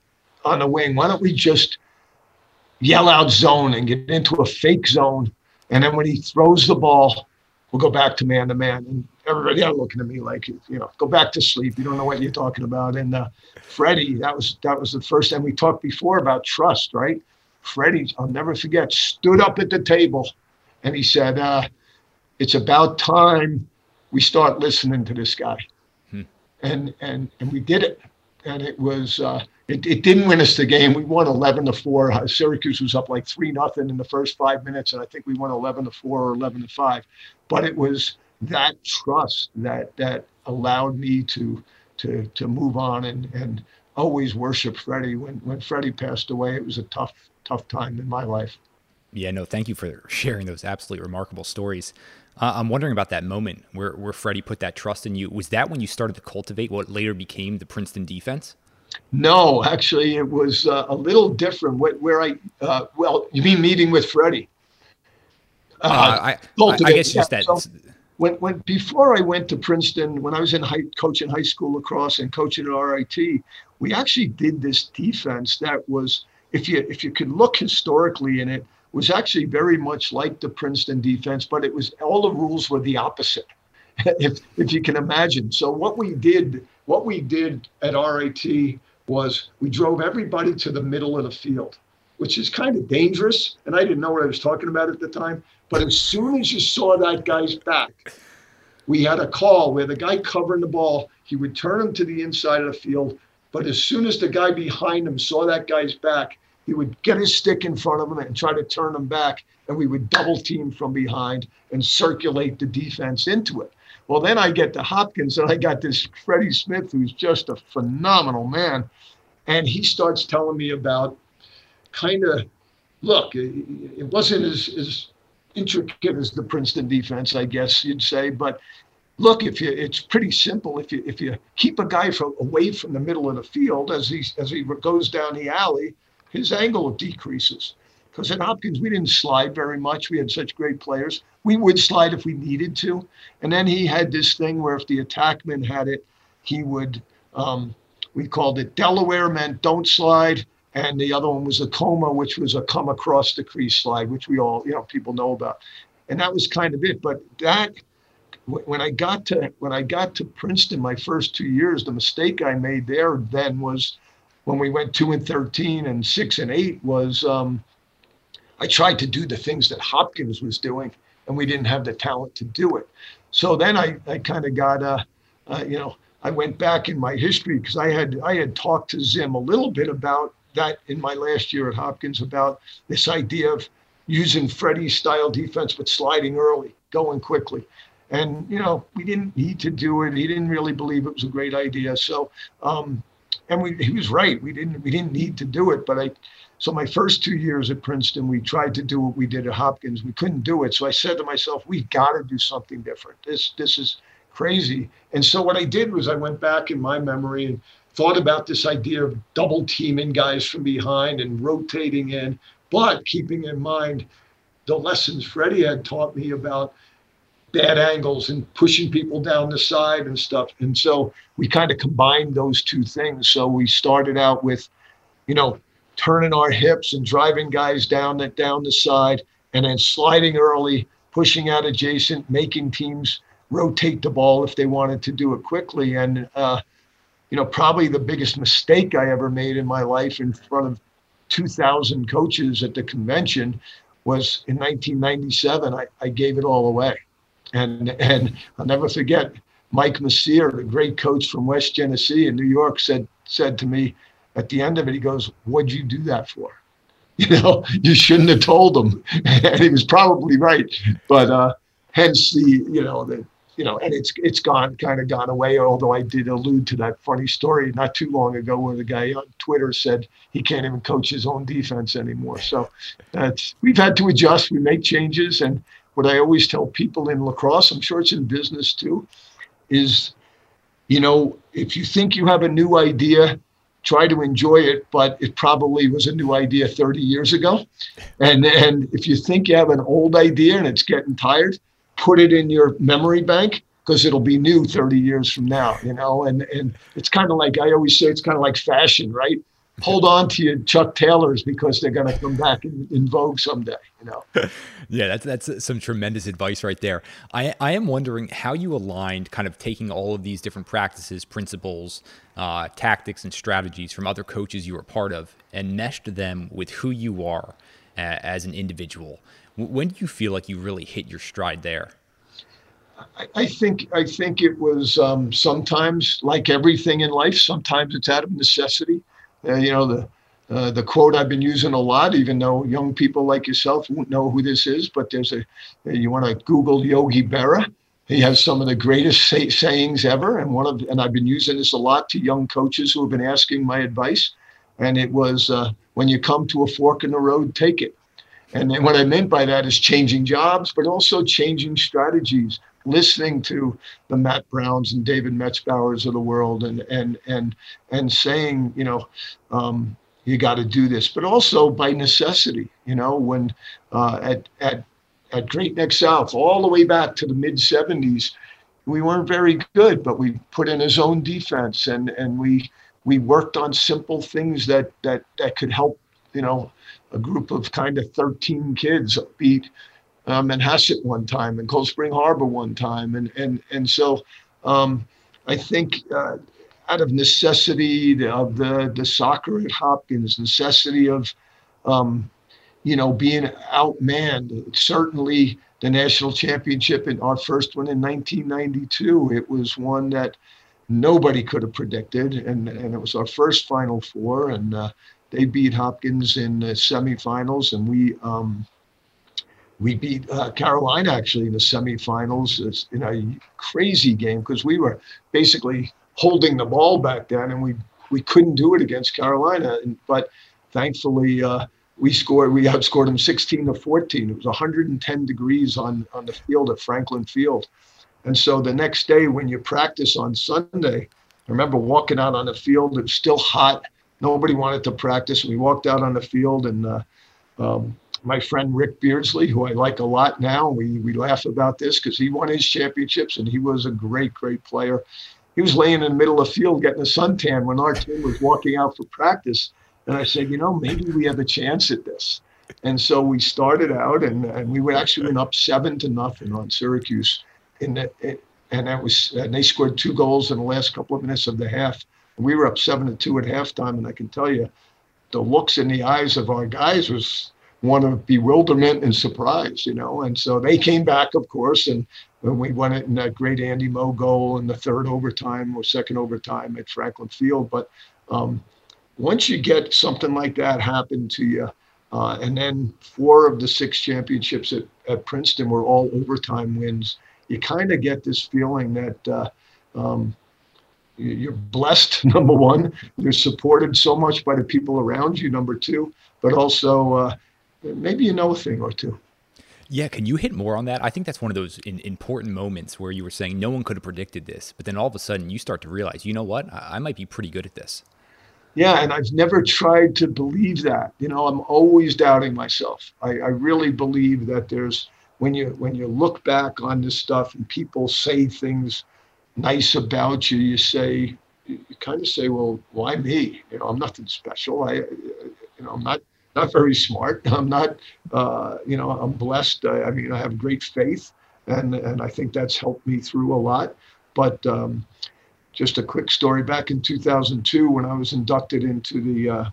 on the wing, why don't we just yell out zone and get into a fake zone? And then when he throws the ball, we'll go back to man to man. And everybody else looking at me like, you know, go back to sleep. You don't know what you're talking about. And uh, Freddie, that was that was the first time we talked before about trust, right? Freddie, I'll never forget, stood up at the table and he said, uh, It's about time we start listening to this guy. Hmm. And, and, and we did it. And it was, uh, it, it didn't win us the game. We won 11 to 4. Syracuse was up like 3 nothing in the first five minutes. And I think we won 11 to 4 or 11 to 5. But it was that trust that, that allowed me to, to, to move on and, and always worship Freddie. When, when Freddie passed away, it was a tough, tough time in my life. Yeah, no, thank you for sharing those absolutely remarkable stories. Uh, I'm wondering about that moment where, where Freddie put that trust in you. Was that when you started to cultivate what later became the Princeton defense? No, actually, it was uh, a little different. Where, where I, uh, well, you mean meeting with Freddie? Uh, I, I, I, guess just that. So when, when before I went to Princeton, when I was in high, coaching high school lacrosse and coaching at RIT, we actually did this defense that was, if you if you could look historically in it, was actually very much like the Princeton defense, but it was all the rules were the opposite, [LAUGHS] if if you can imagine. So what we did, what we did at RIT was we drove everybody to the middle of the field, which is kind of dangerous, and I didn't know what I was talking about at the time. But as soon as you saw that guy's back, we had a call where the guy covering the ball, he would turn him to the inside of the field. But as soon as the guy behind him saw that guy's back, he would get his stick in front of him and try to turn him back. And we would double team from behind and circulate the defense into it. Well, then I get to Hopkins and I got this Freddie Smith, who's just a phenomenal man. And he starts telling me about kind of, look, it, wasn't as, as intricate as the Princeton defense, I guess you'd say. But look, if you, it's pretty simple. If you if you keep a guy from away from the middle of the field as he as he goes down the alley, his angle decreases. Because at Hopkins we didn't slide very much. We had such great players. We would slide if we needed to, and then he had this thing where if the attackman had it, he would. Um, we called it Delaware meant don't slide and the other one was a coma, which was a come across the crease slide, which we all, you know, people know about. And that was kind of it. But that, when I got to when I got to Princeton, my first two years, the mistake I made there then was when we went two and thirteen and six and eight was um, I tried to do the things that Hopkins was doing, and we didn't have the talent to do it. So then I I kind of got uh, uh, you know. I went back in my history because I had I had talked to Zim a little bit about that in my last year at Hopkins about this idea of using Freddie's style defense, but sliding early, going quickly. And, you know, we didn't need to do it. He didn't really believe it was a great idea. So, um, and we, he was right. We didn't, we didn't need to do it. But I, so my first two years at Princeton, we tried to do what we did at Hopkins. We couldn't do it. So I said to myself, we got to do something different. This, this is crazy. And so what I did was I went back in my memory and thought about this idea of double teaming guys from behind and rotating in, but keeping in mind the lessons Freddie had taught me about bad angles and pushing people down the side and stuff. And so we kind of combined those two things. So we started out with, you know, turning our hips and driving guys down that down the side and then sliding early, pushing out adjacent, making teams rotate the ball if they wanted to do it quickly. And uh, you know, probably the biggest mistake I ever made in my life in front of 2,000 coaches at the convention was in 1997. I, I gave it all away. And, and I'll never forget Mike Messere, the great coach from West Genesee in New York, said, said to me at the end of it, he goes, What'd you do that for? [LAUGHS] You know, you shouldn't have told him. [LAUGHS] and he was probably right. But uh, hence the, you know, the, you know, and it's it's gone kind of gone away. Although I did allude to that funny story not too long ago where the guy on Twitter said he can't even coach his own defense anymore. So that's we've had to adjust. We make changes, and what I always tell people in lacrosse, I'm sure it's in business too, is you know if you think you have a new idea try to enjoy it, but it probably was a new idea 30 years ago. And and if you think you have an old idea and it's getting tired, put it in your memory bank because it'll be new 30 years from now, you know? And, and it's kind of like, I always say, it's kind of like fashion, right? Hold on to your Chuck Taylors because they're going to come back in, in vogue someday, you know? [LAUGHS] yeah, that's, that's some tremendous advice right there. I, I am wondering how you aligned kind of taking all of these different practices, principles, uh, tactics, and strategies from other coaches you were part of and meshed them with who you are uh, as an individual. When do you feel like you really hit your stride there? I, think I think it was um, sometimes like everything in life. Sometimes it's out of necessity. Uh, you know the uh, the quote I've been using a lot, even though young people like yourself won't know who this is, but there's a you want to Google Yogi Berra. He has some of the greatest say, sayings ever, and one of and I've been using this a lot to young coaches who have been asking my advice. And it was uh, when you come to a fork in the road, take it. And what I meant by that is changing jobs, but also changing strategies, listening to the Matt Browns and David Metzbowers of the world and and and and saying, you know, um, you got to do this, but also by necessity. You know, when uh, at at at Great Neck South, all the way back to the mid '70s, we weren't very good, but we put in a zone defense and and we we worked on simple things that that that could help. You know, a group of kind of 13 kids beat um, Manhasset one time and Cold Spring Harbor one time. And, and, and so um, I think uh, out of necessity of the, the soccer at Hopkins, necessity of, um, you know, being outmanned, certainly the national championship in our first one in 1992, it was one that nobody could have predicted. And, and it was our first Final Four. And uh, they beat Hopkins in the semifinals. And we, um, we beat uh, Carolina actually in the semifinals it's, in a crazy game because we were basically holding the ball back then and we we couldn't do it against Carolina. And, but thankfully, uh, we scored. We outscored them 16 to 14. It was 110 degrees on on the field at Franklin Field, and so the next day when you practice on Sunday, I remember walking out on the field. It was still hot. Nobody wanted to practice. We walked out on the field and. Uh, um, my friend Rick Beardsley, who I like a lot now. We we laugh about this because he won his championships and he was a great, great player. He was laying in the middle of the field getting a suntan when our team was walking out for practice. And I said, you know, maybe we have a chance at this. And so we started out and, and we were actually went up seven to nothing on Syracuse. In the, it, and that was and they scored two goals in the last couple of minutes of the half. We were up seven to two at halftime, and I can tell you, the looks in the eyes of our guys was one of bewilderment and surprise, you know. And so they came back, of course, and we won it in that great Andy Moe goal in the third overtime or second overtime at Franklin Field. But um, once you get something like that happen to you, uh, and then four of the six championships at, at Princeton were all overtime wins, you kind of get this feeling that. Uh, um, you're blessed [LAUGHS] number one you're supported so much by the people around you number two but also uh, maybe you know a thing or two. Yeah, can you hit more on that? I think that's one of those in, important moments where you were saying no one could have predicted this, but then all of a sudden you start to realize, you know what, I, I might be pretty good at this. Yeah, and I've never tried to believe that. You know, I'm always doubting myself. I, I really believe that there's when you when you look back on this stuff and people say things nice about you, you say you kind of say, well, why me? You know, I'm nothing special. I, you know, I'm not not very smart. I'm not, uh, you know, I'm blessed. I, I, mean, I have great faith, and and I think that's helped me through a lot. But um, just a quick story: back in 2002, when I was inducted into the uh,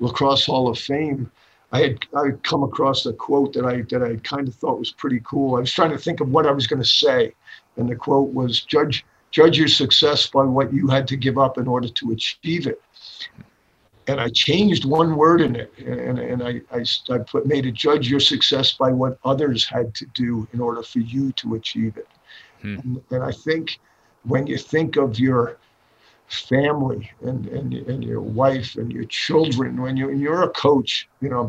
Lacrosse Hall of Fame, I had I had come across a quote that I that I kind of thought was pretty cool. I was trying to think of what I was going to say, and the quote was, "Judge." Judge your success by what you had to give up in order to achieve it and I changed one word in it, and, and I, I, I put made it judge your success by what others had to do in order for you to achieve it. Hmm. And, and, I think when you think of your family and, and, and your wife and your children, when you when you're a coach, you know,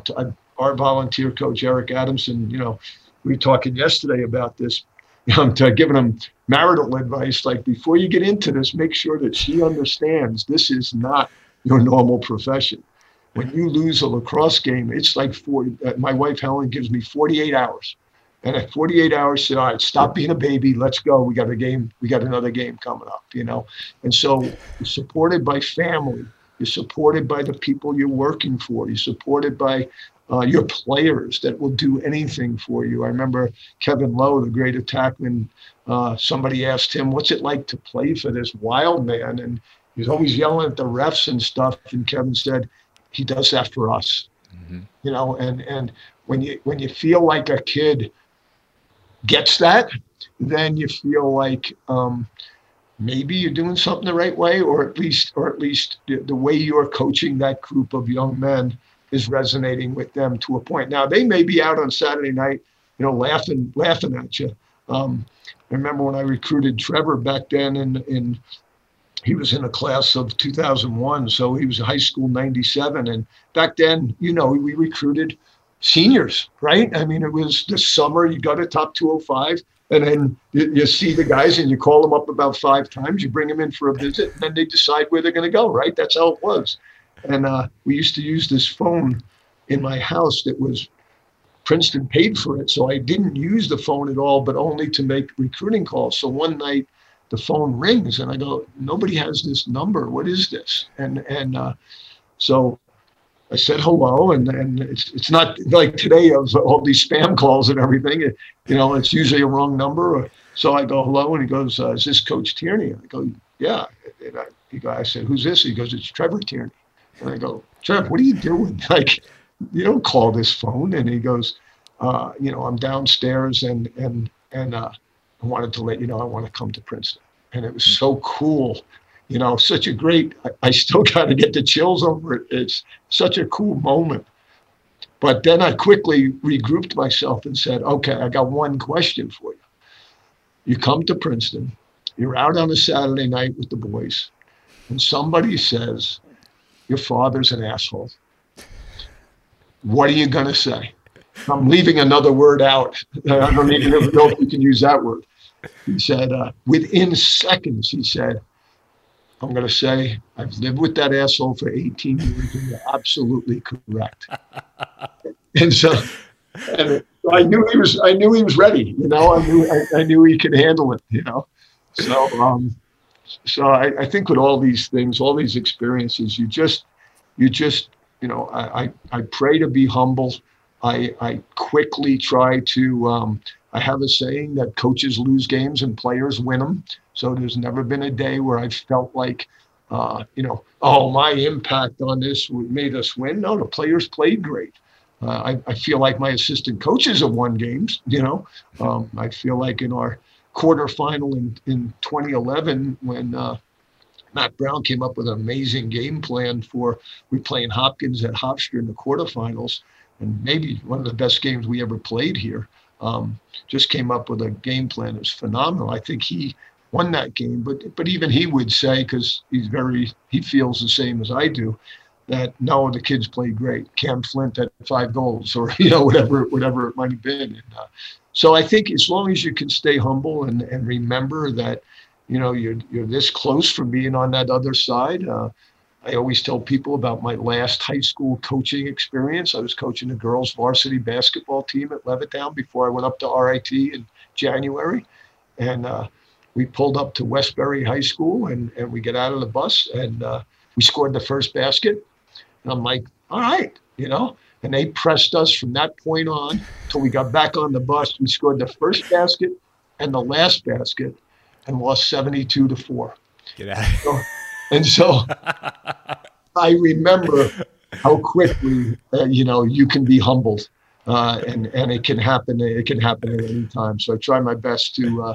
our volunteer coach Eric Adamson, you know, we were talking yesterday about this. [LAUGHS] I'm giving him marital advice, like before you get into this, make sure that she understands this is not your normal profession. When you lose a lacrosse game, it's like 40. Uh, my wife Helen gives me 48 hours. And at 48 hours, said, all right, stop being a baby. Let's go. We got a game. We got another game coming up, you know? And so you're supported by family. You're supported by the people you're working for. You're supported by uh, your players that will do anything for you. I remember Kevin Lowe, the great attackman. Uh, somebody asked him, "What's it like to play for this wild man?" And He's always yelling at the refs and stuff. And Kevin said, he does that for us. Mm-hmm. You know, and and when you when you feel like a kid gets that, then you feel like um, maybe you're doing something the right way, or at least or at least the, the way you're coaching that group of young men is resonating with them to a point. Now they may be out on Saturday night, you know, laughing laughing at you. Um, I remember when I recruited Trevor back then in in he was in a class of 2001 so he was high school 97 and back then you know we recruited seniors right i mean it was the summer you got a top 205 and then you, you, see the guys and you call them up about five times. You bring them in for a visit, and then they decide where they're going to go. Right? That's how it was. And uh, we used to use this phone in my house that was Princeton paid for it, so I didn't use the phone at all, but only to make recruiting calls. So one night, the phone rings, and I go, "Nobody has this number. What is this?" And and uh, so I said hello, and, and it's it's not like today of all these spam calls and everything. It, you know, it's usually a wrong number. So I go hello, and he goes, uh, "Is this Coach Tierney?" I go, "Yeah." And I, he go, I said, "Who's this?" He goes, "It's Trevor Tierney." And I go, "Trev, what are you doing? [LAUGHS] Like, you don't call this phone." And he goes, uh, "You know, I'm downstairs, and and and uh, I wanted to let you know I want to come to Princeton." And it was hmm. so cool you know, such a great, I still [LAUGHS] got to get the chills over it. It's such a cool moment. But then I quickly regrouped myself and said, okay, I got one question for you. You come to Princeton, you're out on a Saturday night with the boys, and somebody says, your father's an asshole. What are you going to say? I'm leaving another word out. [LAUGHS] I don't even know if you can use that word. He said, uh, within seconds, he said, I'm going to say I've lived with that asshole for 18 years, and you're absolutely correct. [LAUGHS] and so, and I knew he was. I knew he was ready. You know, I knew. I, I knew he could handle it. You know, so um, so I, I think with all these things, all these experiences, you just, you just, you know, I I, I pray to be humble. I I quickly try to. Um, I have a saying that coaches lose games and players win them. So there's never been a day where I felt like, uh, you know, oh, my impact on this made us win. No, the players played great. Uh, I, I, feel like my assistant coaches have won games. You know, um, I feel like in our quarterfinal in, in 2011 when uh, Matt Brown came up with an amazing game plan for we playing Hopkins at Hofstra in the quarterfinals, and maybe one of the best games we ever played here. Um, just came up with a game plan It was phenomenal. I think he won that game. But but even he would say, because he's very he feels the same as I do, that no, the kids played great. Cam Flint had five goals, or [LAUGHS] you know whatever whatever it might have been. And, uh, so I think as long as you can stay humble and and remember that, you know, you're you're this close from being on that other side. Uh, I always tell people about my last high school coaching experience. I was coaching the girls varsity basketball team at Levittown before I went up to RIT in January. And uh, we pulled up to Westbury High School and, and we get out of the bus and uh, we scored the first basket. And I'm like, all right, you know. And they pressed us from that point on till we got back on the bus. We scored the first basket and the last basket and lost 72 to 4. Get out. So, and so [LAUGHS] I remember how quickly, uh, you know, you can be humbled. Uh, and and it can happen. It can happen at any time. So I try my best to uh,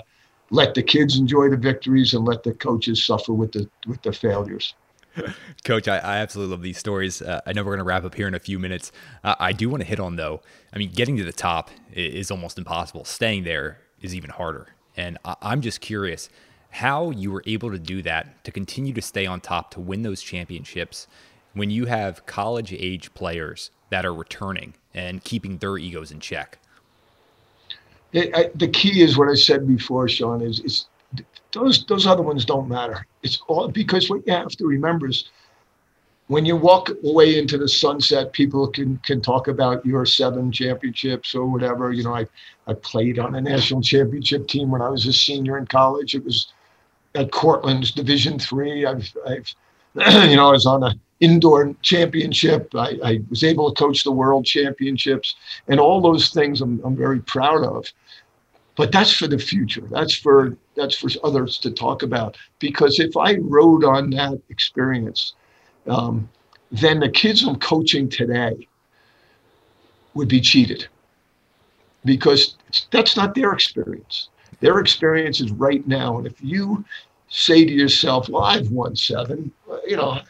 let the kids enjoy the victories and let the coaches suffer with the with the failures. Coach, I, I, absolutely love these stories. Uh, I know we're going to wrap up here in a few minutes. Uh, I do want to hit on though. I mean, getting to the top is almost impossible. Staying there is even harder. And I, I'm just curious how you were able to do that to continue to stay on top to win those championships when you have college age players that are returning and keeping their egos in check it, I, the key is what I said before, Sean. Is is those those other ones don't matter. It's all because what you have to remember is when you walk away into the sunset, people can can talk about your seven championships or whatever. You know, I I played on a national championship team when I was a senior in college. It was at Cortland's Division Three. I've I've [CLEARS THROAT] you know I was on an indoor championship. I, I, was able to coach the world championships and all those things I'm, I'm very proud of. But that's for the future. That's for that's for others to talk about. Because if I rode on that experience, um, then the kids I'm coaching today would be cheated because that's not their experience. Their experience is right now. And if you say to yourself, well, I've won seven, you know,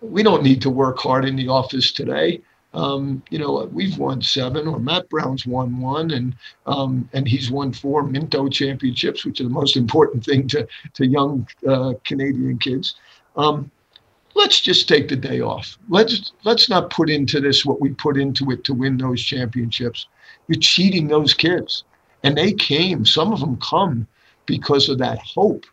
we don't need to work hard in the office today. Um, you know, we've won seven, or Matt Brown's won one, and um, and he's won four Minto championships, which are the most important thing to to young uh, Canadian kids. Um, let's just take the day off. Let's let's not put into this what we put into it to win those championships. You're cheating those kids, And they came, some of them come because of that hope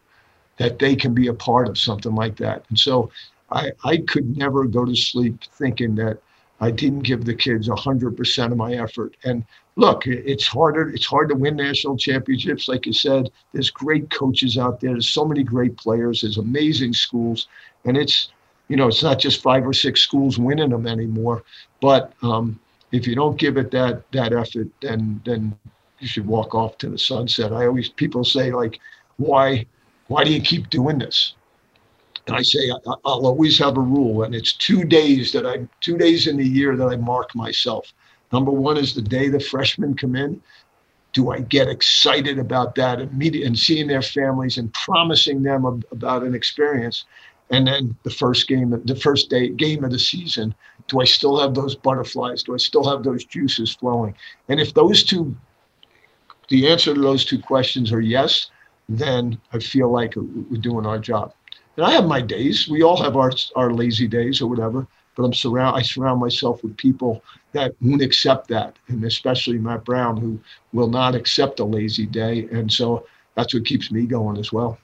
that they can be a part of something like that. And so I, I could never go to sleep thinking that I didn't give the kids 100% of my effort. And look, it's harder. It's hard to win national championships. Like you said, there's great coaches out there. There's so many great players. There's amazing schools. And it's, you know, it's not just five or six schools winning them anymore. But um, if you don't give it that that effort, then then you should walk off to the sunset. I always people say like, why why do you keep doing this? And I say, I'll always have a rule, and it's two days that I, two days in the year that I mark myself. Number one is the day the freshmen come in. Do I get excited about that and, and seeing their families and promising them about an experience? And then the first game, the first day game of the season, do I still have those butterflies? Do I still have those juices flowing? And if those two, the answer to those two questions are yes, then I feel like we're doing our job. And I have my days. We all have our our lazy days or whatever. But I'm surround I surround myself with people that won't accept that, and especially Matt Brown, who will not accept a lazy day. And so that's what keeps me going as well.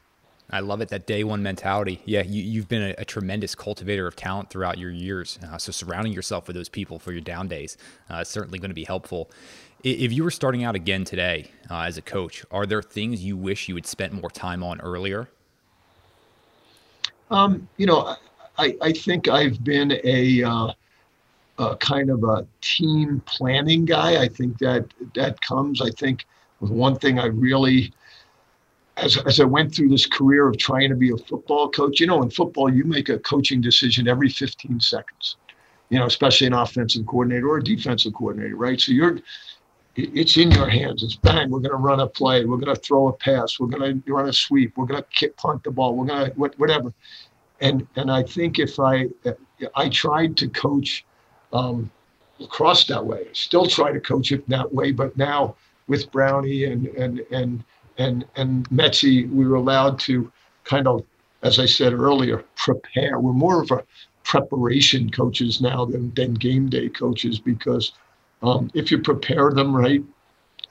I love it that day one mentality. Yeah, you, have been a, a, tremendous cultivator of talent throughout your years. Uh, so surrounding yourself with those people for your down days uh, is certainly going to be helpful. If you were starting out again today uh, as a coach, are there things you wish you had spent more time on earlier? Um, you know, I, I think I've been a, uh, a kind of a team planning guy. I think that that comes. I think one thing I really as, as I went through this career of trying to be a football coach, you know, in football, you make a coaching decision every 15 seconds, you know, especially an offensive coordinator or a defensive coordinator, right? So you're, it's in your hands. It's bang. We're going to run a play. We're going to throw a pass. We're going to run a sweep. We're going to kick, punt the ball. We're going to whatever. And and I think if I I tried to coach um, lacrosse that way. Still try to coach it that way, but now with Brownie and and and and and Metzi, we were allowed to kind of, as I said earlier, prepare. We're more of a preparation coaches now than than game day coaches because um, if you prepare them right,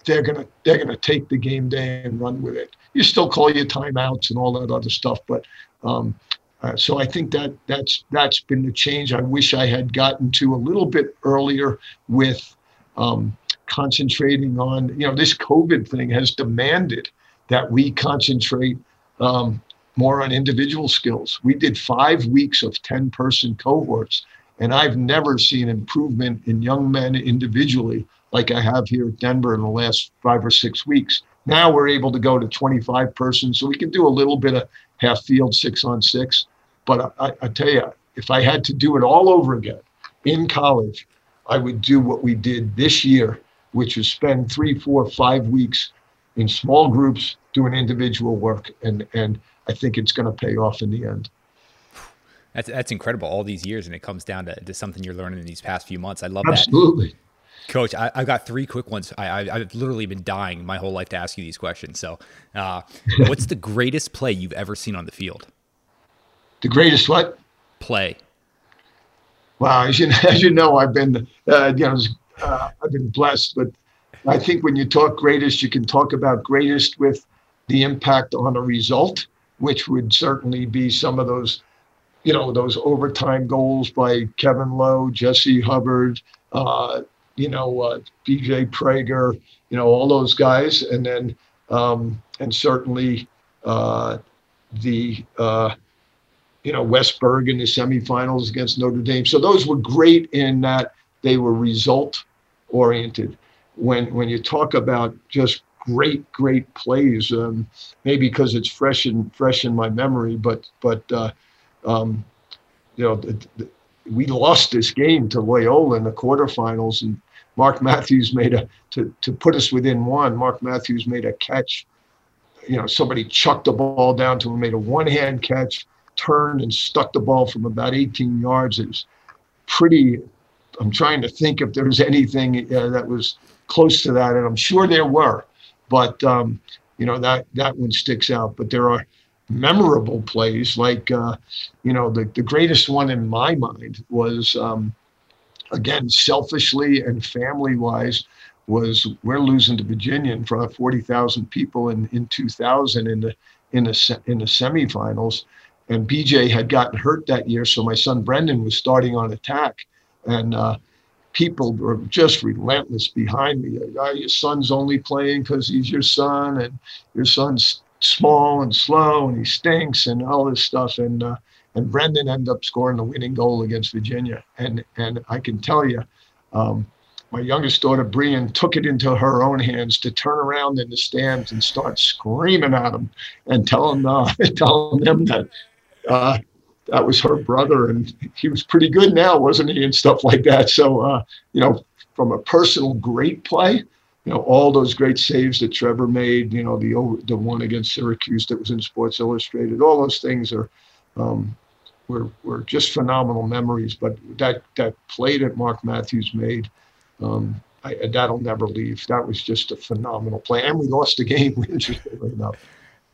they're gonna they're gonna take the game day and run with it. You still call your timeouts and all that other stuff, but um, uh, so I think that that's that's been the change. I wish I had gotten to a little bit earlier with um, concentrating on you know this COVID thing has demanded that we concentrate um, more on individual skills. We did five weeks of ten person cohorts and I've never seen improvement in young men individually like I have here at Denver in the last five or six weeks. Now we're able to go to 25 persons, so we can do a little bit of half field six on six. But I, I tell you, if I had to do it all over again in college, I would do what we did this year, which is spend three, four, five weeks in small groups doing individual work. And, and I think it's going to pay off in the end. That's that's incredible. All these years, and it comes down to, to something you're learning in these past few months. I love Absolutely. that. Coach, I, have got three quick ones. I, have literally been dying my whole life to ask you these questions. So, uh, [LAUGHS] what's the greatest play you've ever seen on the field? The greatest what? Play. Wow, as you, [LAUGHS] as you know, I've been uh, you know uh, I've been blessed, but I think when you talk greatest, you can talk about greatest with the impact on a result, which would certainly be some of those you know, those overtime goals by Kevin Lowe, Jesse Hubbard, uh, you know, uh, BJ Prager, you know, all those guys. And then, um, and certainly uh, the, uh, you know, Wes Berg in the semifinals against Notre Dame. So those were great in that they were result oriented. When, when you talk about just great, great plays, um, maybe because it's fresh in, fresh in my memory, but, but, uh, um, you know, the, the, we lost this game to Loyola in the quarterfinals, and Mark Matthews made a to to put us within one. Mark Matthews made a catch. You know, somebody chucked the ball down to him, made a one-hand catch, turned and stuck the ball from about 18 yards. It was pretty. I'm trying to think if there was anything uh, that was close to that, and I'm sure there were, but um, you know that that one sticks out. But there are memorable plays. Like, uh, you know, the, the greatest one in my mind was, um, again, selfishly and family wise, was we're losing to Virginia in front of 40,000 people in, in 2000 in the in the in the semifinals, and BJ had gotten hurt that year, so my son Brendan was starting on attack, and uh, people were just relentless behind me. Oh, your son's only playing because he's your son, and your son's small and slow, and he stinks, and all this stuff, and uh, and Brendan ended up scoring the winning goal against Virginia, and and I can tell you. Um, my youngest daughter Brian took it into her own hands to turn around in the stands and start screaming at them and telling uh, [LAUGHS] telling them that uh, that was her brother and he was pretty good now, wasn't he, and stuff like that. So uh, you know, from a personal great play, you know, all those great saves that Trevor made, you know, the the one against Syracuse that was in Sports Illustrated, all those things are. Um, were, were just phenomenal memories, but that that play that Mark Matthews made, um, I, that'll never leave. That was just a phenomenal play, and we lost the game. [LAUGHS] Interestingly enough.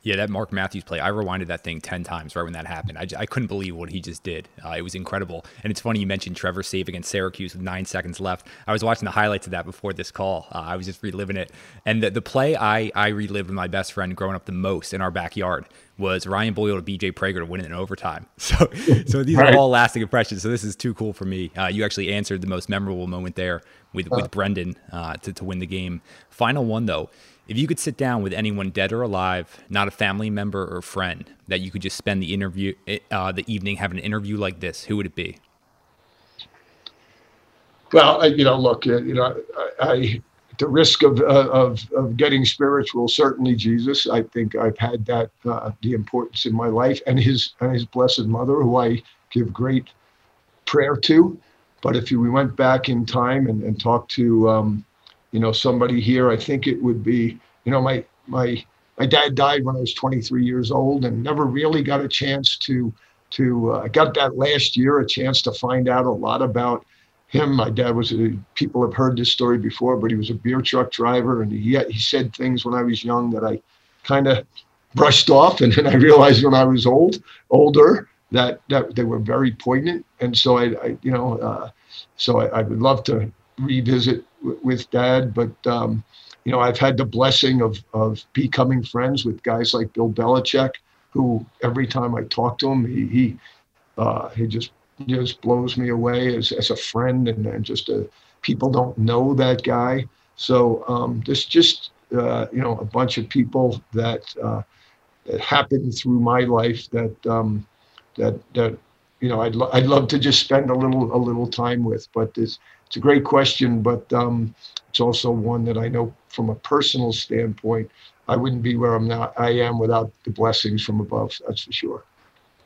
Yeah, that Mark Matthews play, I rewinded that thing 10 times right when that happened. I, I couldn't believe what he just did. Uh, it was incredible. And it's funny you mentioned Trevor's save against Syracuse with nine seconds left. I was watching the highlights of that before this call. Uh, I was just reliving it. And the, the play I, I relived with my best friend growing up the most in our backyard was Ryan Boyle to BJ Prager to win it in overtime. [LAUGHS] So, so these right. are all lasting impressions. So this is too cool for me. Uh, you actually answered the most memorable moment there with, with Brendan uh, to, to win the game. Final one, though. If you could sit down with anyone dead or alive, not a family member or friend, that you could just spend the interview, uh, the evening having an interview like this, who would it be? Well, you know, look, uh, you know, I, I the risk of, uh, of of getting spiritual, certainly Jesus. I think I've had that uh, the importance in my life, and his and his blessed mother, who I give great prayer to. But if we went back in time and, and talked to um, you know, somebody here. I think it would be, you know, my my my dad died when I was 23 years old, and never really got a chance to to. I uh, got that last year a chance to find out a lot about him. My dad was a, people have heard this story before, but he was a beer truck driver, and he he said things when I was young that I kind of brushed off, and then I realized when I was old, older, that that they were very poignant, and so I, I you know, uh, so I, I, would love to revisit with dad, but um, you know, I've had the blessing of of becoming friends with guys like Bill Belichick, who every time I talk to him, he he, uh, he just just blows me away as, as a friend and, and just a people don't know that guy. So um, there's just uh, you know a bunch of people that uh, that happened through my life that um, that that you know I'd lo- I'd love to just spend a little a little time with, but it's it's a great question, but um, it's also one that I know from a personal standpoint, I wouldn't be where I'm not. I am without the blessings from above. That's for sure.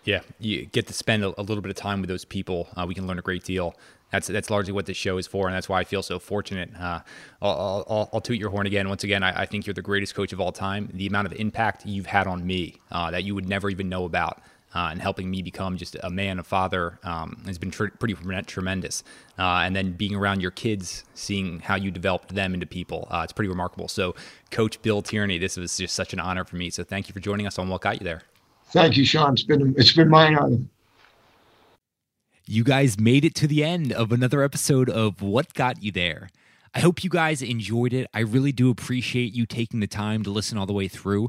Yeah, you get to spend a, a little bit of time with those people. Uh, we can learn a great deal. That's that's largely what this show is for, and that's why I feel so fortunate. Uh, I'll, I'll, I'll, toot your horn again. Once again, I, I, think you're the greatest coach of all time. The amount of impact you've had on me uh, that you would never even know about uh, and helping me become just a man, a father, um, has been tr- pretty tremendous. Uh, and then being around your kids, seeing how you developed them into people, uh, it's pretty remarkable. So, Coach Bill Tierney, this was just such an honor for me. So, thank you for joining us on What Got You There. Thank you, Sean. It's been it's been my honor. You guys made it to the end of another episode of What Got You There. I hope you guys enjoyed it. I really do appreciate you taking the time to listen all the way through.